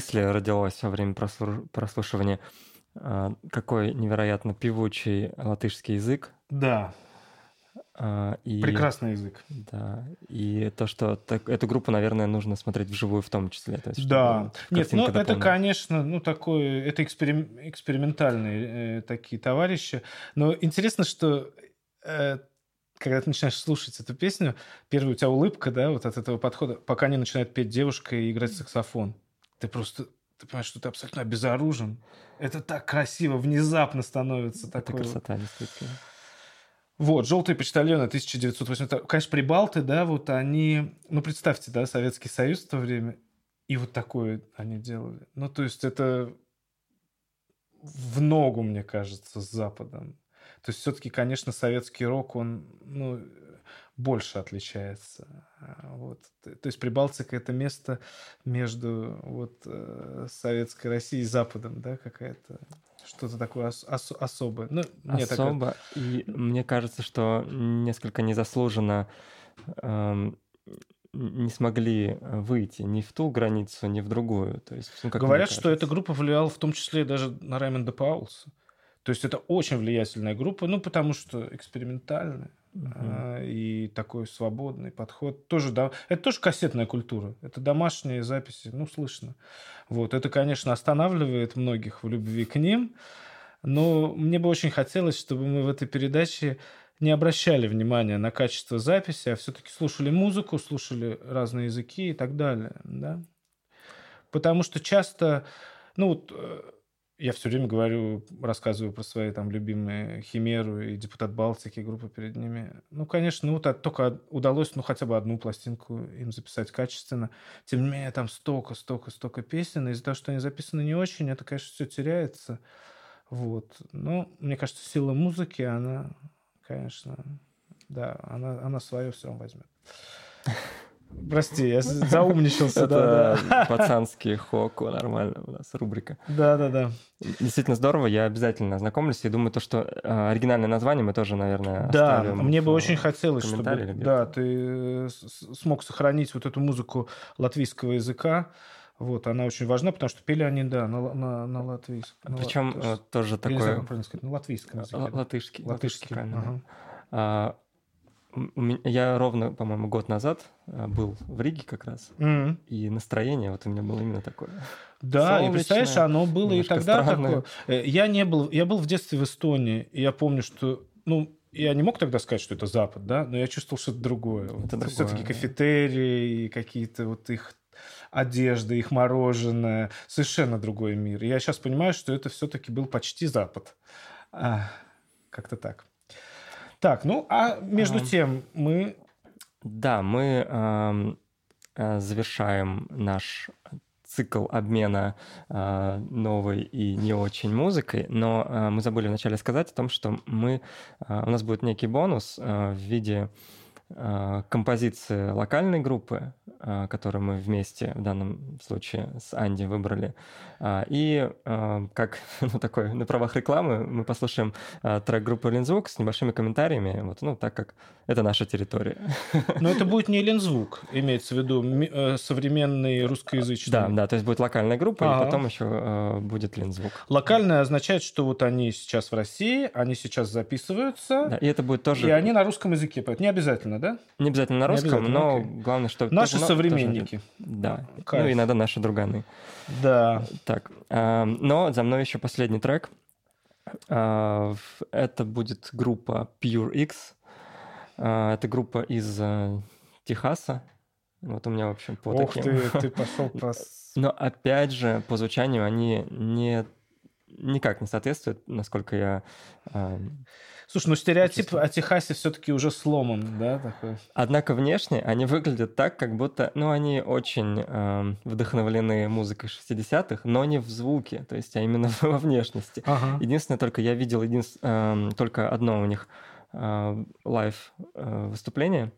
Мысли родилось во время прослу- прослушивания. А, Какой невероятно певучий латышский язык. Да, А, И, прекрасный язык. Да, и то, что так- эту группу, наверное, нужно смотреть вживую в том числе. То есть, Да. Нет, ну это, конечно, ну такое, это эксперим- экспериментальные э, такие товарищи. Но интересно, что э, когда ты начинаешь слушать эту песню, первая у тебя улыбка, да, вот от этого подхода, пока не начинает петь девушка и играть саксофон. Ты просто, ты понимаешь, что ты абсолютно обезоружен. Это так красиво, внезапно становится Это такое. красота, действительно. Вот, «Желтые почтальоны» 1980. Конечно, прибалты, да, вот они... Ну, представьте, да, Советский Союз в то время, и вот такое они делали. Ну, то есть это в ногу, мне кажется, с Западом. То есть все-таки, конечно, советский рок, он, ну, больше отличается. А, Вот. То есть Прибалтика – это место между вот, э, советской Россией и Западом, да, какая-то что-то такое ос- ос- особое. Ну, мне так Особо. И мне кажется, что несколько незаслуженно эм, не смогли выйти ни в ту границу, ни в другую. То есть, ну, Говорят, что эта группа влияла в том числе даже на Раймонда Паулса. То есть это очень влиятельная группа, ну, потому что экспериментальная А, и такой свободный подход. Тоже, да, это тоже кассетная культура. Это домашние записи, ну, слышно. Вот. Это, конечно, останавливает многих в любви к ним, но мне бы очень хотелось, чтобы мы в этой передаче не обращали внимания на качество записи, а все-таки слушали музыку, слушали разные языки и так далее. Да? Потому что часто, ну вот э, я все время говорю, рассказываю про свои там любимые Химеру и Депутат Балтики, группа перед ними. Ну, конечно, ну, от- только удалось, ну, хотя бы одну пластинку им записать качественно. Тем не менее, там столько, столько, столько песен, из-за того, что они записаны не очень, это, конечно, все теряется. Вот. Но, мне кажется, сила музыки, она, конечно, да, она, она свое все возьмет. Прости, я заумничался, да, Это да. пацанский хоку, нормально у нас рубрика. Да, да, да. Действительно здорово, я обязательно ознакомлюсь и думаю, то, что э, оригинальное название мы тоже, наверное, Да, мне бы очень хотелось, чтобы да, ты э, смог сохранить вот эту музыку латвийского языка. Вот, она очень важна, потому что пели они, да, на, на, на латвийском. Причем тоже я не знаю, такое... как правильно сказать, на латвийском языке. Да. Латышский, латышский, правильно. да. ага. Я ровно, по-моему, год назад а, был в Риге как раз, Мгм. и настроение вот у меня было именно такое. Да, и Солнечное, представляешь, оно было и тогда странное. такое. Э, Я не был, я был в детстве в Эстонии, и я помню, что, ну, я не мог тогда сказать, что это Запад, да, но я чувствовал, что это другое. Вот Это все-таки другое, да. кафетерии, и какие-то вот их одежда, их мороженое, совершенно другой мир. И я сейчас понимаю, что это все-таки был почти Запад. А, как-то так. Так, ну, а между тем мы... Да, мы э, завершаем наш цикл обмена а, новой и не очень музыкой, но а, мы забыли вначале сказать о том, что мы, а, у нас будет некий бонус а, в виде а, композиции локальной группы, а, которую мы вместе в данном случае с Анди выбрали. А, И как ну, такой на правах рекламы мы послушаем трек группы Линзвук с небольшими комментариями, вот, ну, так как это наша территория. Но это будет не Лензвук, имеется в виду э, современный русскоязычный. Да, да, то есть будет локальная группа, и Ага. потом еще э, будет Линзвук. Локальное означает, что вот они сейчас в России, они сейчас записываются, Да, и это будет тоже и они на русском языке поют. Не обязательно, да? не обязательно на русском, обязательно, но окей. главное, что... Наши тоже- но- тоже современники. один. Да, Кайф. ну иногда наши друганы. Да. Так, а, но за мной еще последний трек. А, Это будет группа Pure X. А, Это группа из э, Техаса. Вот у меня, в общем, по Ох таким. ты, ты пошел по... с- Но опять же, по звучанию они не никак не соответствуют, насколько я... а, Слушай, ну стереотип о Техасе все-таки уже сломан, да, такой? Однако внешне они выглядят так, как будто, ну, они очень э, вдохновлены музыкой 60-х, но не в звуке, то есть, а именно во внешности. Ага. Единственное, только я видел един... э, только одно у них э, live э, выступление,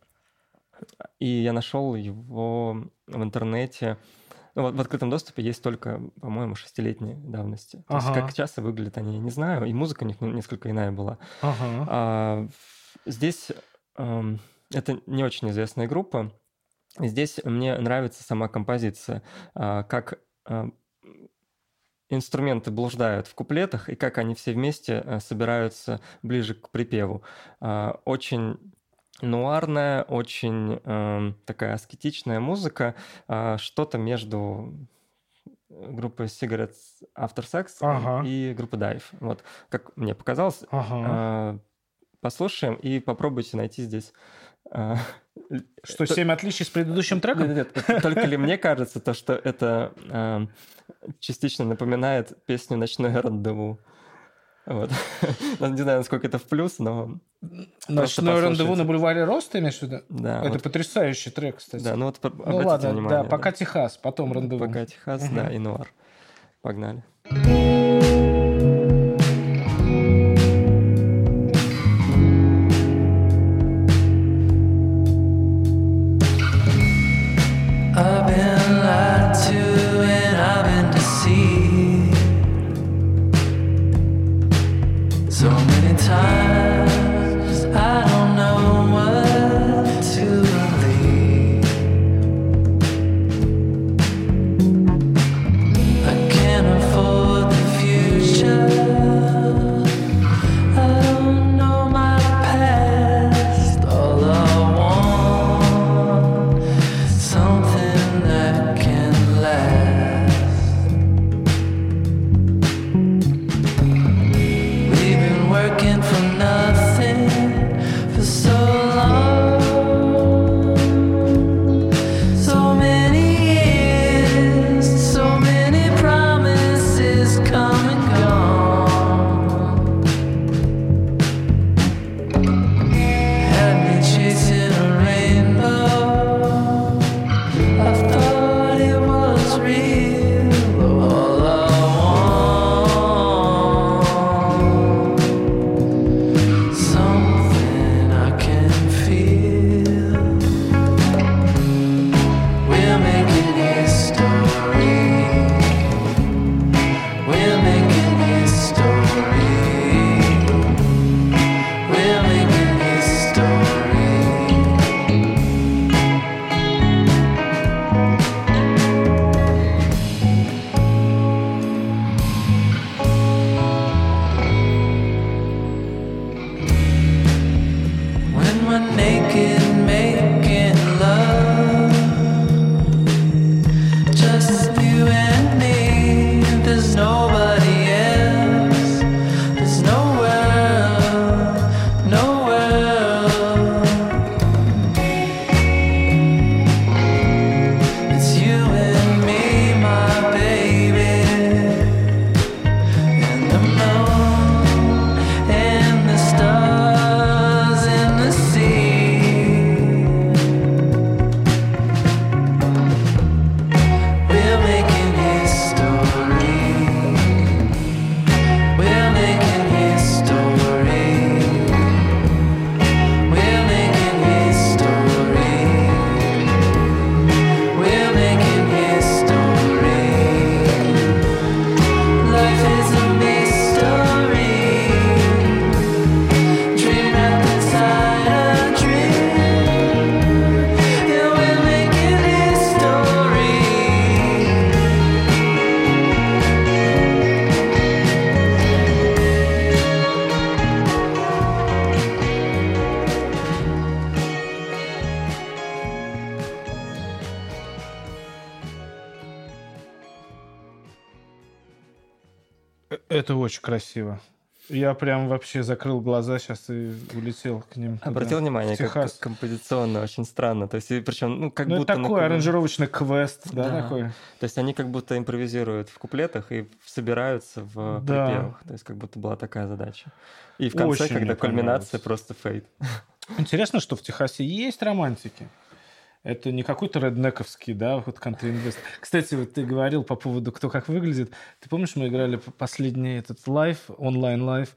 и я нашел его в интернете. Ну, вот в открытом доступе есть только, по-моему, шестилетней давности. То есть Ага. как часто выглядят они, я не знаю, и музыка у них ну, несколько иная была. Ага. А, здесь эм, это не очень известная группа. Здесь мне нравится сама композиция, а, как а, инструменты блуждают в куплетах и как они все вместе а, собираются ближе к припеву. А, Очень нуарная, очень эм, такая аскетичная музыка, а, что-то между группой Cigarettes After Sex Ага. и группой Dive. Вот, как мне показалось, Ага. а, послушаем и попробуйте найти здесь. л- Что, то- семь отличий с предыдущим треком? Нет, нет, это только ли мне кажется то, что это а, частично напоминает песню «Ночное рандеву». Вот. Ну, Не знаю, насколько это в плюс, но Ночное рандеву на бульваре Роста, имеешь в виду? да. Это вот, потрясающий трек, кстати. да, ну вот ну ладно, внимание. да, пока Техас, потом рандеву. Пока Техас, да, и Нуар. Погнали. I've очень красиво. Я прям вообще закрыл глаза сейчас и улетел к ним. туда, Обратил внимание, в как композиционно очень странно. То есть, причем, ну, как Ну, будто... на такой куплет- аранжировочный квест, да, Да. такой? То есть они как будто импровизируют в куплетах и собираются в Да. припевах. То есть как будто была такая задача. И в конце, Очень когда кульминация, просто фейт. Интересно, что в Техасе есть романтики. Это не какой-то реднековский, да, вот кантри-инвест. Кстати, вот ты говорил по поводу, кто как выглядит. Ты помнишь, мы играли последний этот live, онлайн live,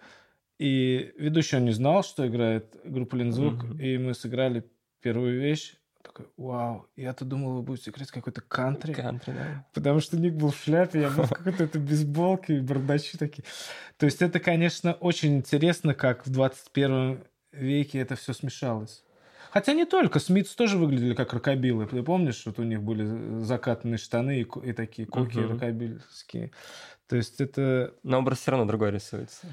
и ведущий он не знал, что играет группа Лензвук, Мгм. и мы сыграли первую вещь. Такой, вау, я-то думал, вы будете играть какой-то кантри. Кантри, да. Потому что Ник был в шляпе, я был в какой-то это бейсболке, и бородачи такие. То есть это, конечно, очень интересно, как в 21 веке это все смешалось. Хотя не только. Smiths тоже выглядели как рокабиллы. Ты помнишь, вот у них были закатанные штаны и, и такие коки Мгм. рокабилльские. То есть это... Но образ все равно другой рисуется.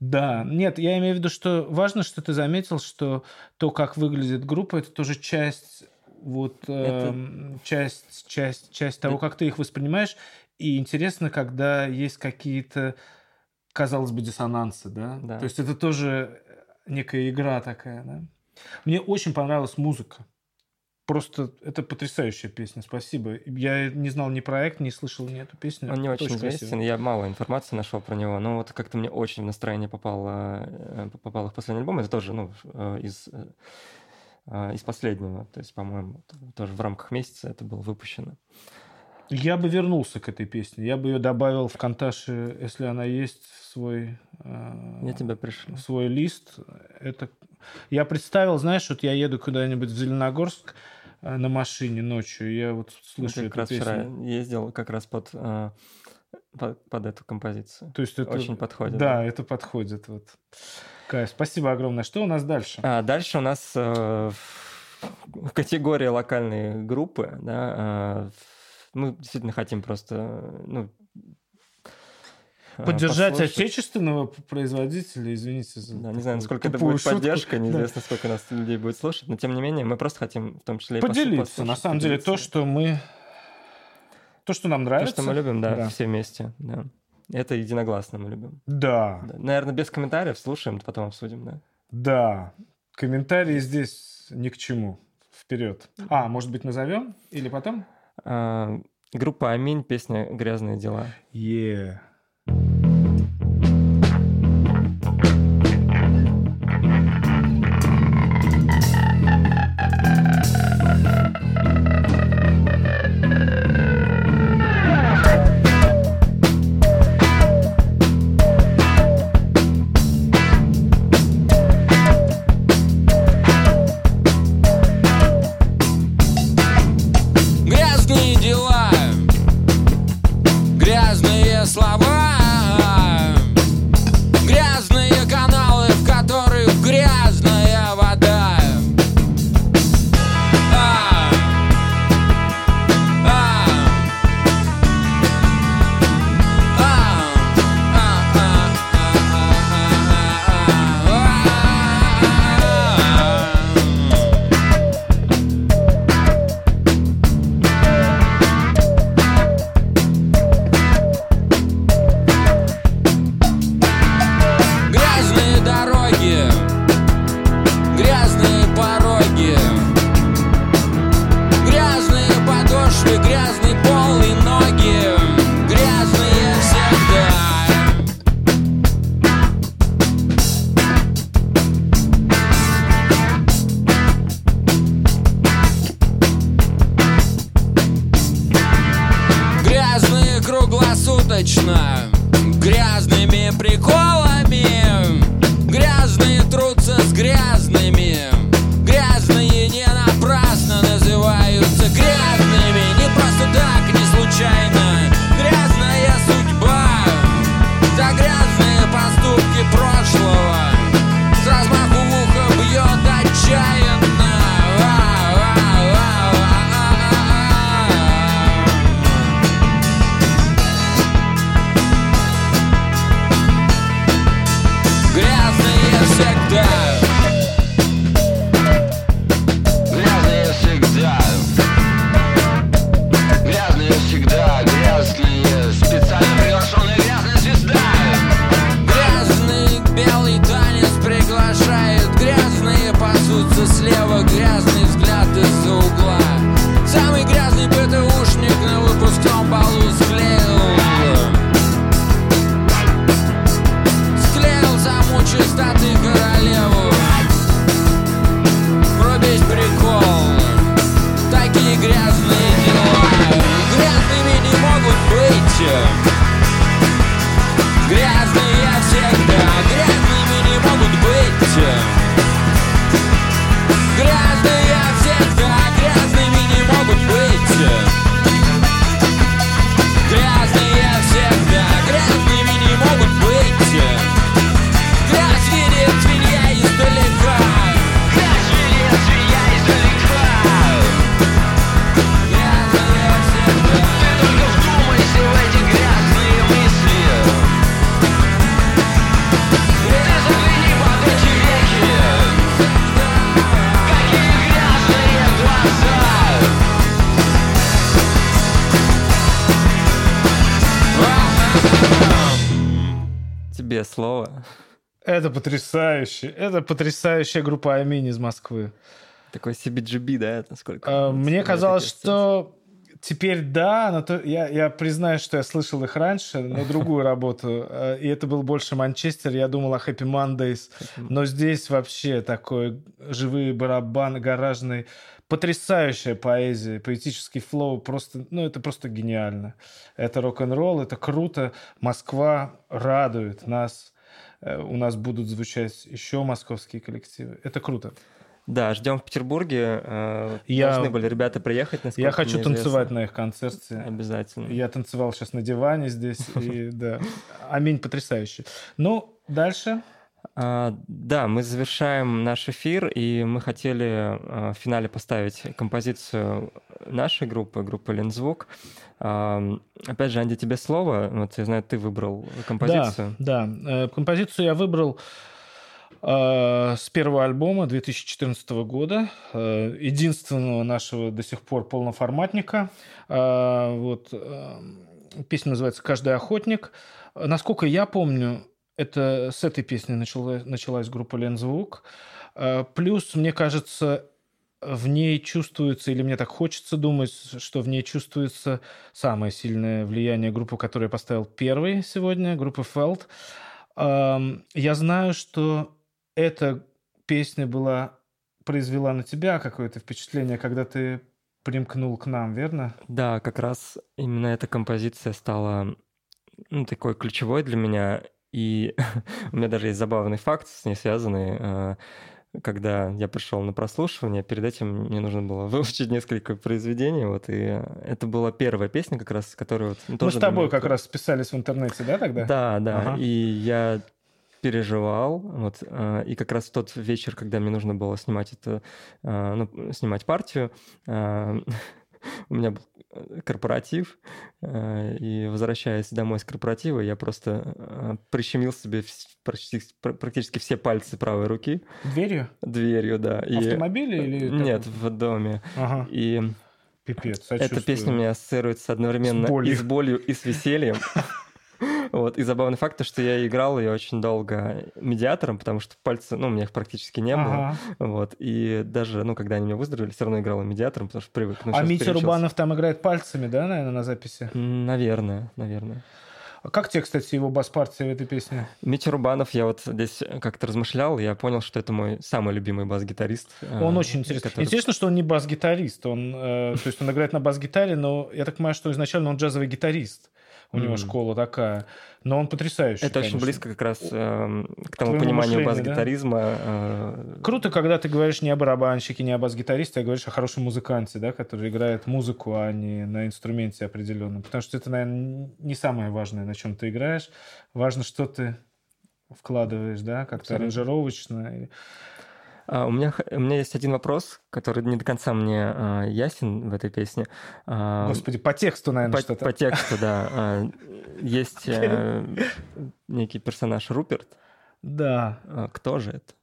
Да, нет, я имею в виду, что важно, что ты заметил, что то, как выглядит группа, это тоже часть вот Это- эм, часть часть часть того, как ты их воспринимаешь. И интересно, когда есть какие-то, казалось бы, диссонансы, да? Да. То есть это тоже некая игра такая, да? Мне очень понравилась музыка. Просто это потрясающая песня, спасибо. Я не знал ни проект, не слышал ни эту песню. Он не очень красиво. известен, я мало информации нашел про него, но вот как-то мне очень в настроение попал, э, попал их последний альбом. Это тоже ну, э, из, э, из последнего, то есть, по-моему, тоже в рамках месяца это было выпущено. Я бы вернулся к этой песне. Я бы ее добавил в Канташе, если она есть, в свой, Я тебя пришлю. в свой лист. Это... Я представил, знаешь, вот я еду куда-нибудь в Зеленогорск э, на машине ночью, я вот слышу Я эту как раз песню. вчера ездил как раз под, э, под, под эту композицию. То есть это... Очень подходит, Да, да. это подходит. Вот. Кайф, спасибо огромное. Что у нас дальше? А дальше у нас э, в категории локальные группы, да, э, мы действительно хотим просто, э, ну, Поддержать послушать. отечественного производителя, извините за Да, не знаю, насколько это будет шутку. поддержка, Да. неизвестно, сколько нас людей будет слушать, но тем не менее мы просто хотим в том числе Поделиться. На послушать, самом деле, то, поделиться. что мы... То, что нам То, нравится. что мы любим, да, Да. все вместе, да. Это единогласно мы любим. Да, Да. Наверное, без комментариев слушаем, потом обсудим, да. да. Комментарии здесь ни к чему. Вперед. А, может быть, назовем? Или потом? А, группа Аминь, песня «Грязные дела». Е. Это потрясающая группа Аминь из Москвы. Такой CBGB, да, это сколько? А, Мне казалось, что теперь да, но то, я, я признаю, что я слышал их раньше, на другую работу, э, и это был больше Манчестер, я думал о Happy Mondays, но здесь вообще такой живые барабаны, гаражный, потрясающая поэзия, поэтический флоу, просто, ну, это просто гениально. Это рок-н-ролл, это круто, Москва радует нас, Э, у нас будут звучать еще московские коллективы. Это круто. Да, ждем в Петербурге. э, Я- Должны были ребята приехать, Я хочу танцевать на их концерте. Обязательно. Я танцевал сейчас на диване здесь, и да. Аминь, потрясающе. Ну, дальше. А, да, мы завершаем наш эфир, и мы хотели а, в финале поставить композицию нашей группы, группы Лензвук. А, опять же, Анди, тебе слово. Вот я знаю, ты выбрал композицию. Да, да. Э, Композицию я выбрал э, с первого альбома 2014 года, э, единственного нашего до сих пор полноформатника. Вот. Песня называется «Каждый охотник». Насколько я помню, это с этой песни начала- началась группа «Лензвук». Плюс, мне кажется, в ней чувствуется, или мне так хочется думать, что в ней чувствуется самое сильное влияние группы, которую я поставил первой сегодня, группы Felt. Я знаю, что эта песня была произвела на тебя какое-то впечатление, когда ты примкнул к нам, верно? Да, как раз именно эта композиция стала ну, такой ключевой для меня. И у меня даже есть забавный факт с ней связанный. Когда я пришел на прослушивание, перед этим мне нужно было выучить несколько произведений. Вот, и это была первая песня, как раз, которая... Вот, ну, Мы с тобой как кто- раз списались в интернете, да, тогда? Да, да. Ага. И я переживал, вот, а, и как раз в тот вечер, когда мне нужно было снимать это, а, ну, снимать партию, а, у меня был корпоратив, а, и возвращаясь домой с корпоратива, я просто а, прищемил себе почти, пр- практически все пальцы правой руки Дверью? дверью, да. и- Автомобиля или... Нет, в доме. Ага, И пипец, эта песня у меня ассоциируется одновременно С болью. и с болью, и с весельем. Вот. И забавный факт, то, что я играл ее очень долго медиатором, потому что пальцы, ну, у меня их практически не было. Ага. Вот. И даже, ну, когда они меня выздоровели, все равно играл медиатором, потому что привык. Ну, А Митя переучился. Рубанов там играет пальцами, да, наверное, на записи? Наверное, наверное. А как тебе, кстати, его бас-партия в этой песне? Митя Рубанов, я вот здесь как-то размышлял, я понял, что это мой самый любимый бас-гитарист. Он э, очень интересный. который- Интересно, что он не бас-гитарист. Он, э, то есть он играет на бас-гитаре, но я так понимаю, что изначально он джазовый гитарист. У него школа такая. Но он потрясающий, Это очень конечно. близко как раз эм, к тому пониманию мышлению, да? бас-гитаризма. э, Круто, когда ты говоришь не о барабанщике, не о бас-гитаристе, а говоришь о хорошем музыканте, да, который играет музыку, а не на инструменте определенном. Потому что это, наверное, не самое важное, на чем ты играешь. Важно, что ты вкладываешь, да, как-то аранжировочно. А, у, меня, у меня есть один вопрос, который не до конца мне а, ясен в этой песне. А, Господи, по тексту, наверное, по, что-то. по тексту, да. А, Есть э, некий персонаж Руперт. Да. А, Кто же это?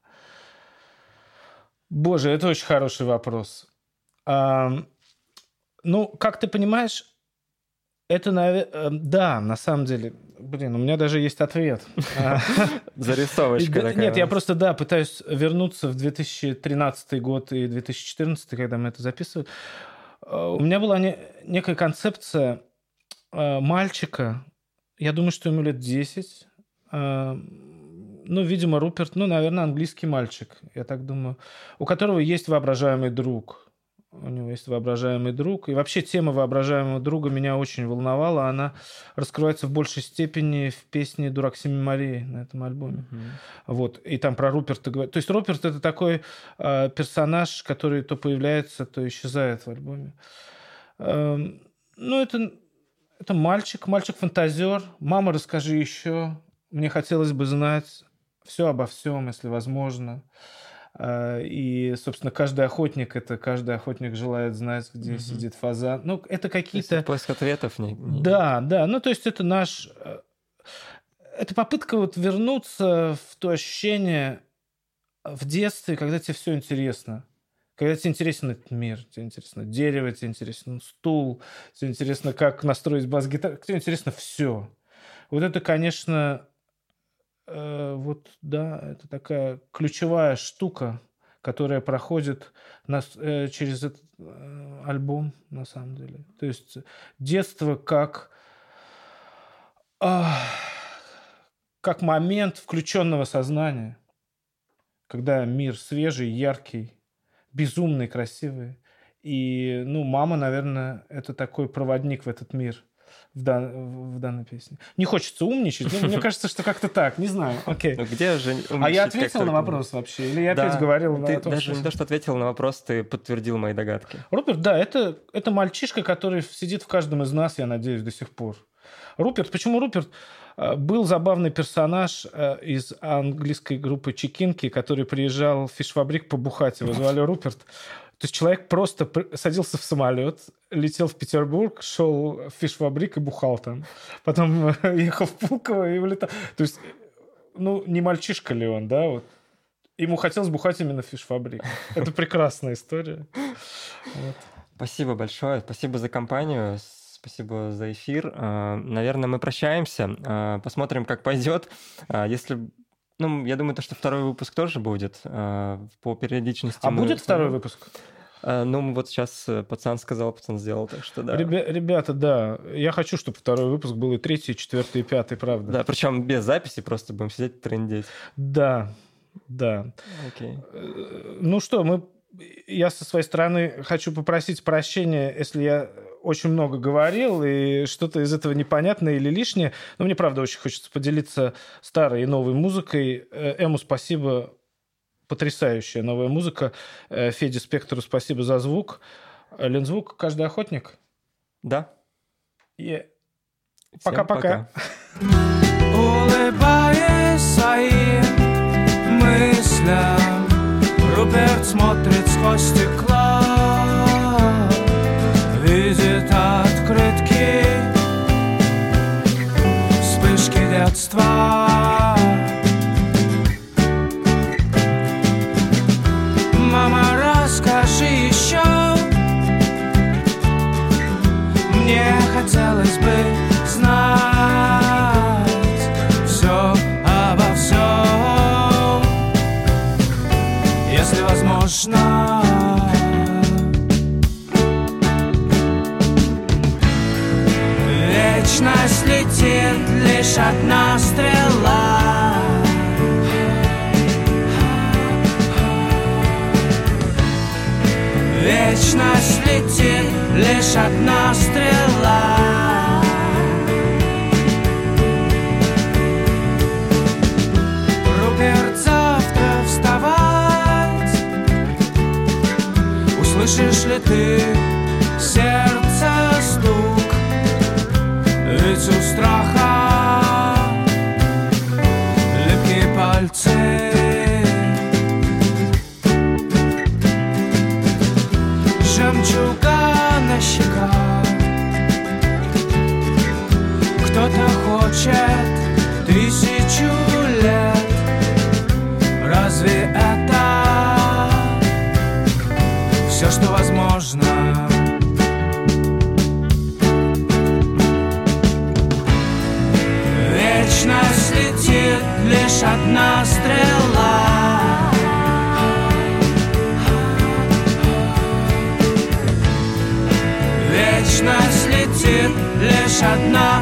Боже, это очень хороший вопрос. Ну, как ты понимаешь, это, наверное... Да, на самом деле... Блин, у меня даже есть ответ. Зарисовочка такая. Нет, я просто, да, пытаюсь вернуться в 2013 год и 2014, когда мы это записывали. Э, У меня была не- некая концепция э, мальчика, я думаю, что ему лет 10. э, Ну, видимо, Руперт, ну, наверное, английский мальчик, я так думаю, у которого есть воображаемый друг. У него есть воображаемый друг. И вообще тема воображаемого друга меня очень волновала. Она раскрывается в большей степени в песне «Дурак Семи морей» на этом альбоме. Мгм. Вот, и там про Руперта говорят. То есть Руперт это такой э, персонаж, который то появляется, то исчезает в альбоме. Эм, ну, это, это мальчик, мальчик-фантазер. Мама, расскажи еще. Мне хотелось бы знать все обо всем, если возможно. Э, И, собственно, каждый охотник, это каждый охотник желает знать, где Мгм. сидит фазан. Ну, это какие-то... Поиск ответов. Не, не- Да, да. Ну, то есть это наш... э, Это попытка вот вернуться в то ощущение в детстве, когда тебе все интересно. Когда тебе интересен этот мир, тебе интересно дерево, тебе интересен стул, тебе интересно, как настроить бас-гитару, тебе интересно все. Вот это, конечно, э, вот, да, это такая ключевая штука, которая проходит нас, э, через этот э, альбом, на самом деле. То есть детство как, а, как момент включенного сознания, когда мир свежий, яркий, безумный, красивый. И, ну, мама, наверное, это такой проводник в этот мир в, дан- в данной песне. Не хочется умничать, но мне кажется, что как-то так, не знаю. Окей. Ну где же А я ответил на вопрос вообще? Или я Да, опять говорил на Ты том, даже что- не то, что ответил на вопрос, ты подтвердил мои догадки. Руперт, да, это, это мальчишка, который сидит в каждом из нас, я надеюсь, до сих пор. Руперт, почему Руперт? Э, Был забавный персонаж э, из английской группы Чекинки, который приезжал в фишфабрик побухать. Его звали Руперт. То есть человек просто пр- садился в самолет, летел в Петербург, шел в фишфабрик и бухал там. Потом ехал в Пулково и улетал. То есть, ну, не мальчишка ли он, да? Вот. Ему хотелось бухать именно в фишфабрик. Это прекрасная история. Вот. Спасибо большое, спасибо за компанию, спасибо за эфир. А, Наверное, мы прощаемся, А, посмотрим, как пойдет. А, Если, ну, я думаю, то, что второй выпуск тоже будет а, по периодичности. А будет второй смотрим. выпуск? А, Ну, вот сейчас э, пацан сказал, пацан сделал, так что да. Ребя- ребята, да. Я хочу, чтобы второй выпуск был и третий, и четвертый, и пятый, правда. Да, причем без записи, просто будем сидеть и трындеть. Да, да. Окей. Э, Ну что, мы... Я со своей стороны хочу попросить прощения, если я очень много говорил, и что-то из этого непонятное или лишнее. Но мне, правда, очень хочется поделиться старой и новой музыкой. Э, Эму спасибо. Потрясающая новая музыка. Э, Феде Спектру спасибо за звук. Лензвук каждый охотник. Да. И Пока-пока. Улыбаясь своим мыслям Руперт смотрит сквозь стекло детства Мама, расскажи еще Мне хотелось бы знать все обо всем, если возможно. Вечность летит лишь одна лишь одна стрела. Руперт, завтра вставать Услышишь ли ты сердце Вечность летит лишь одна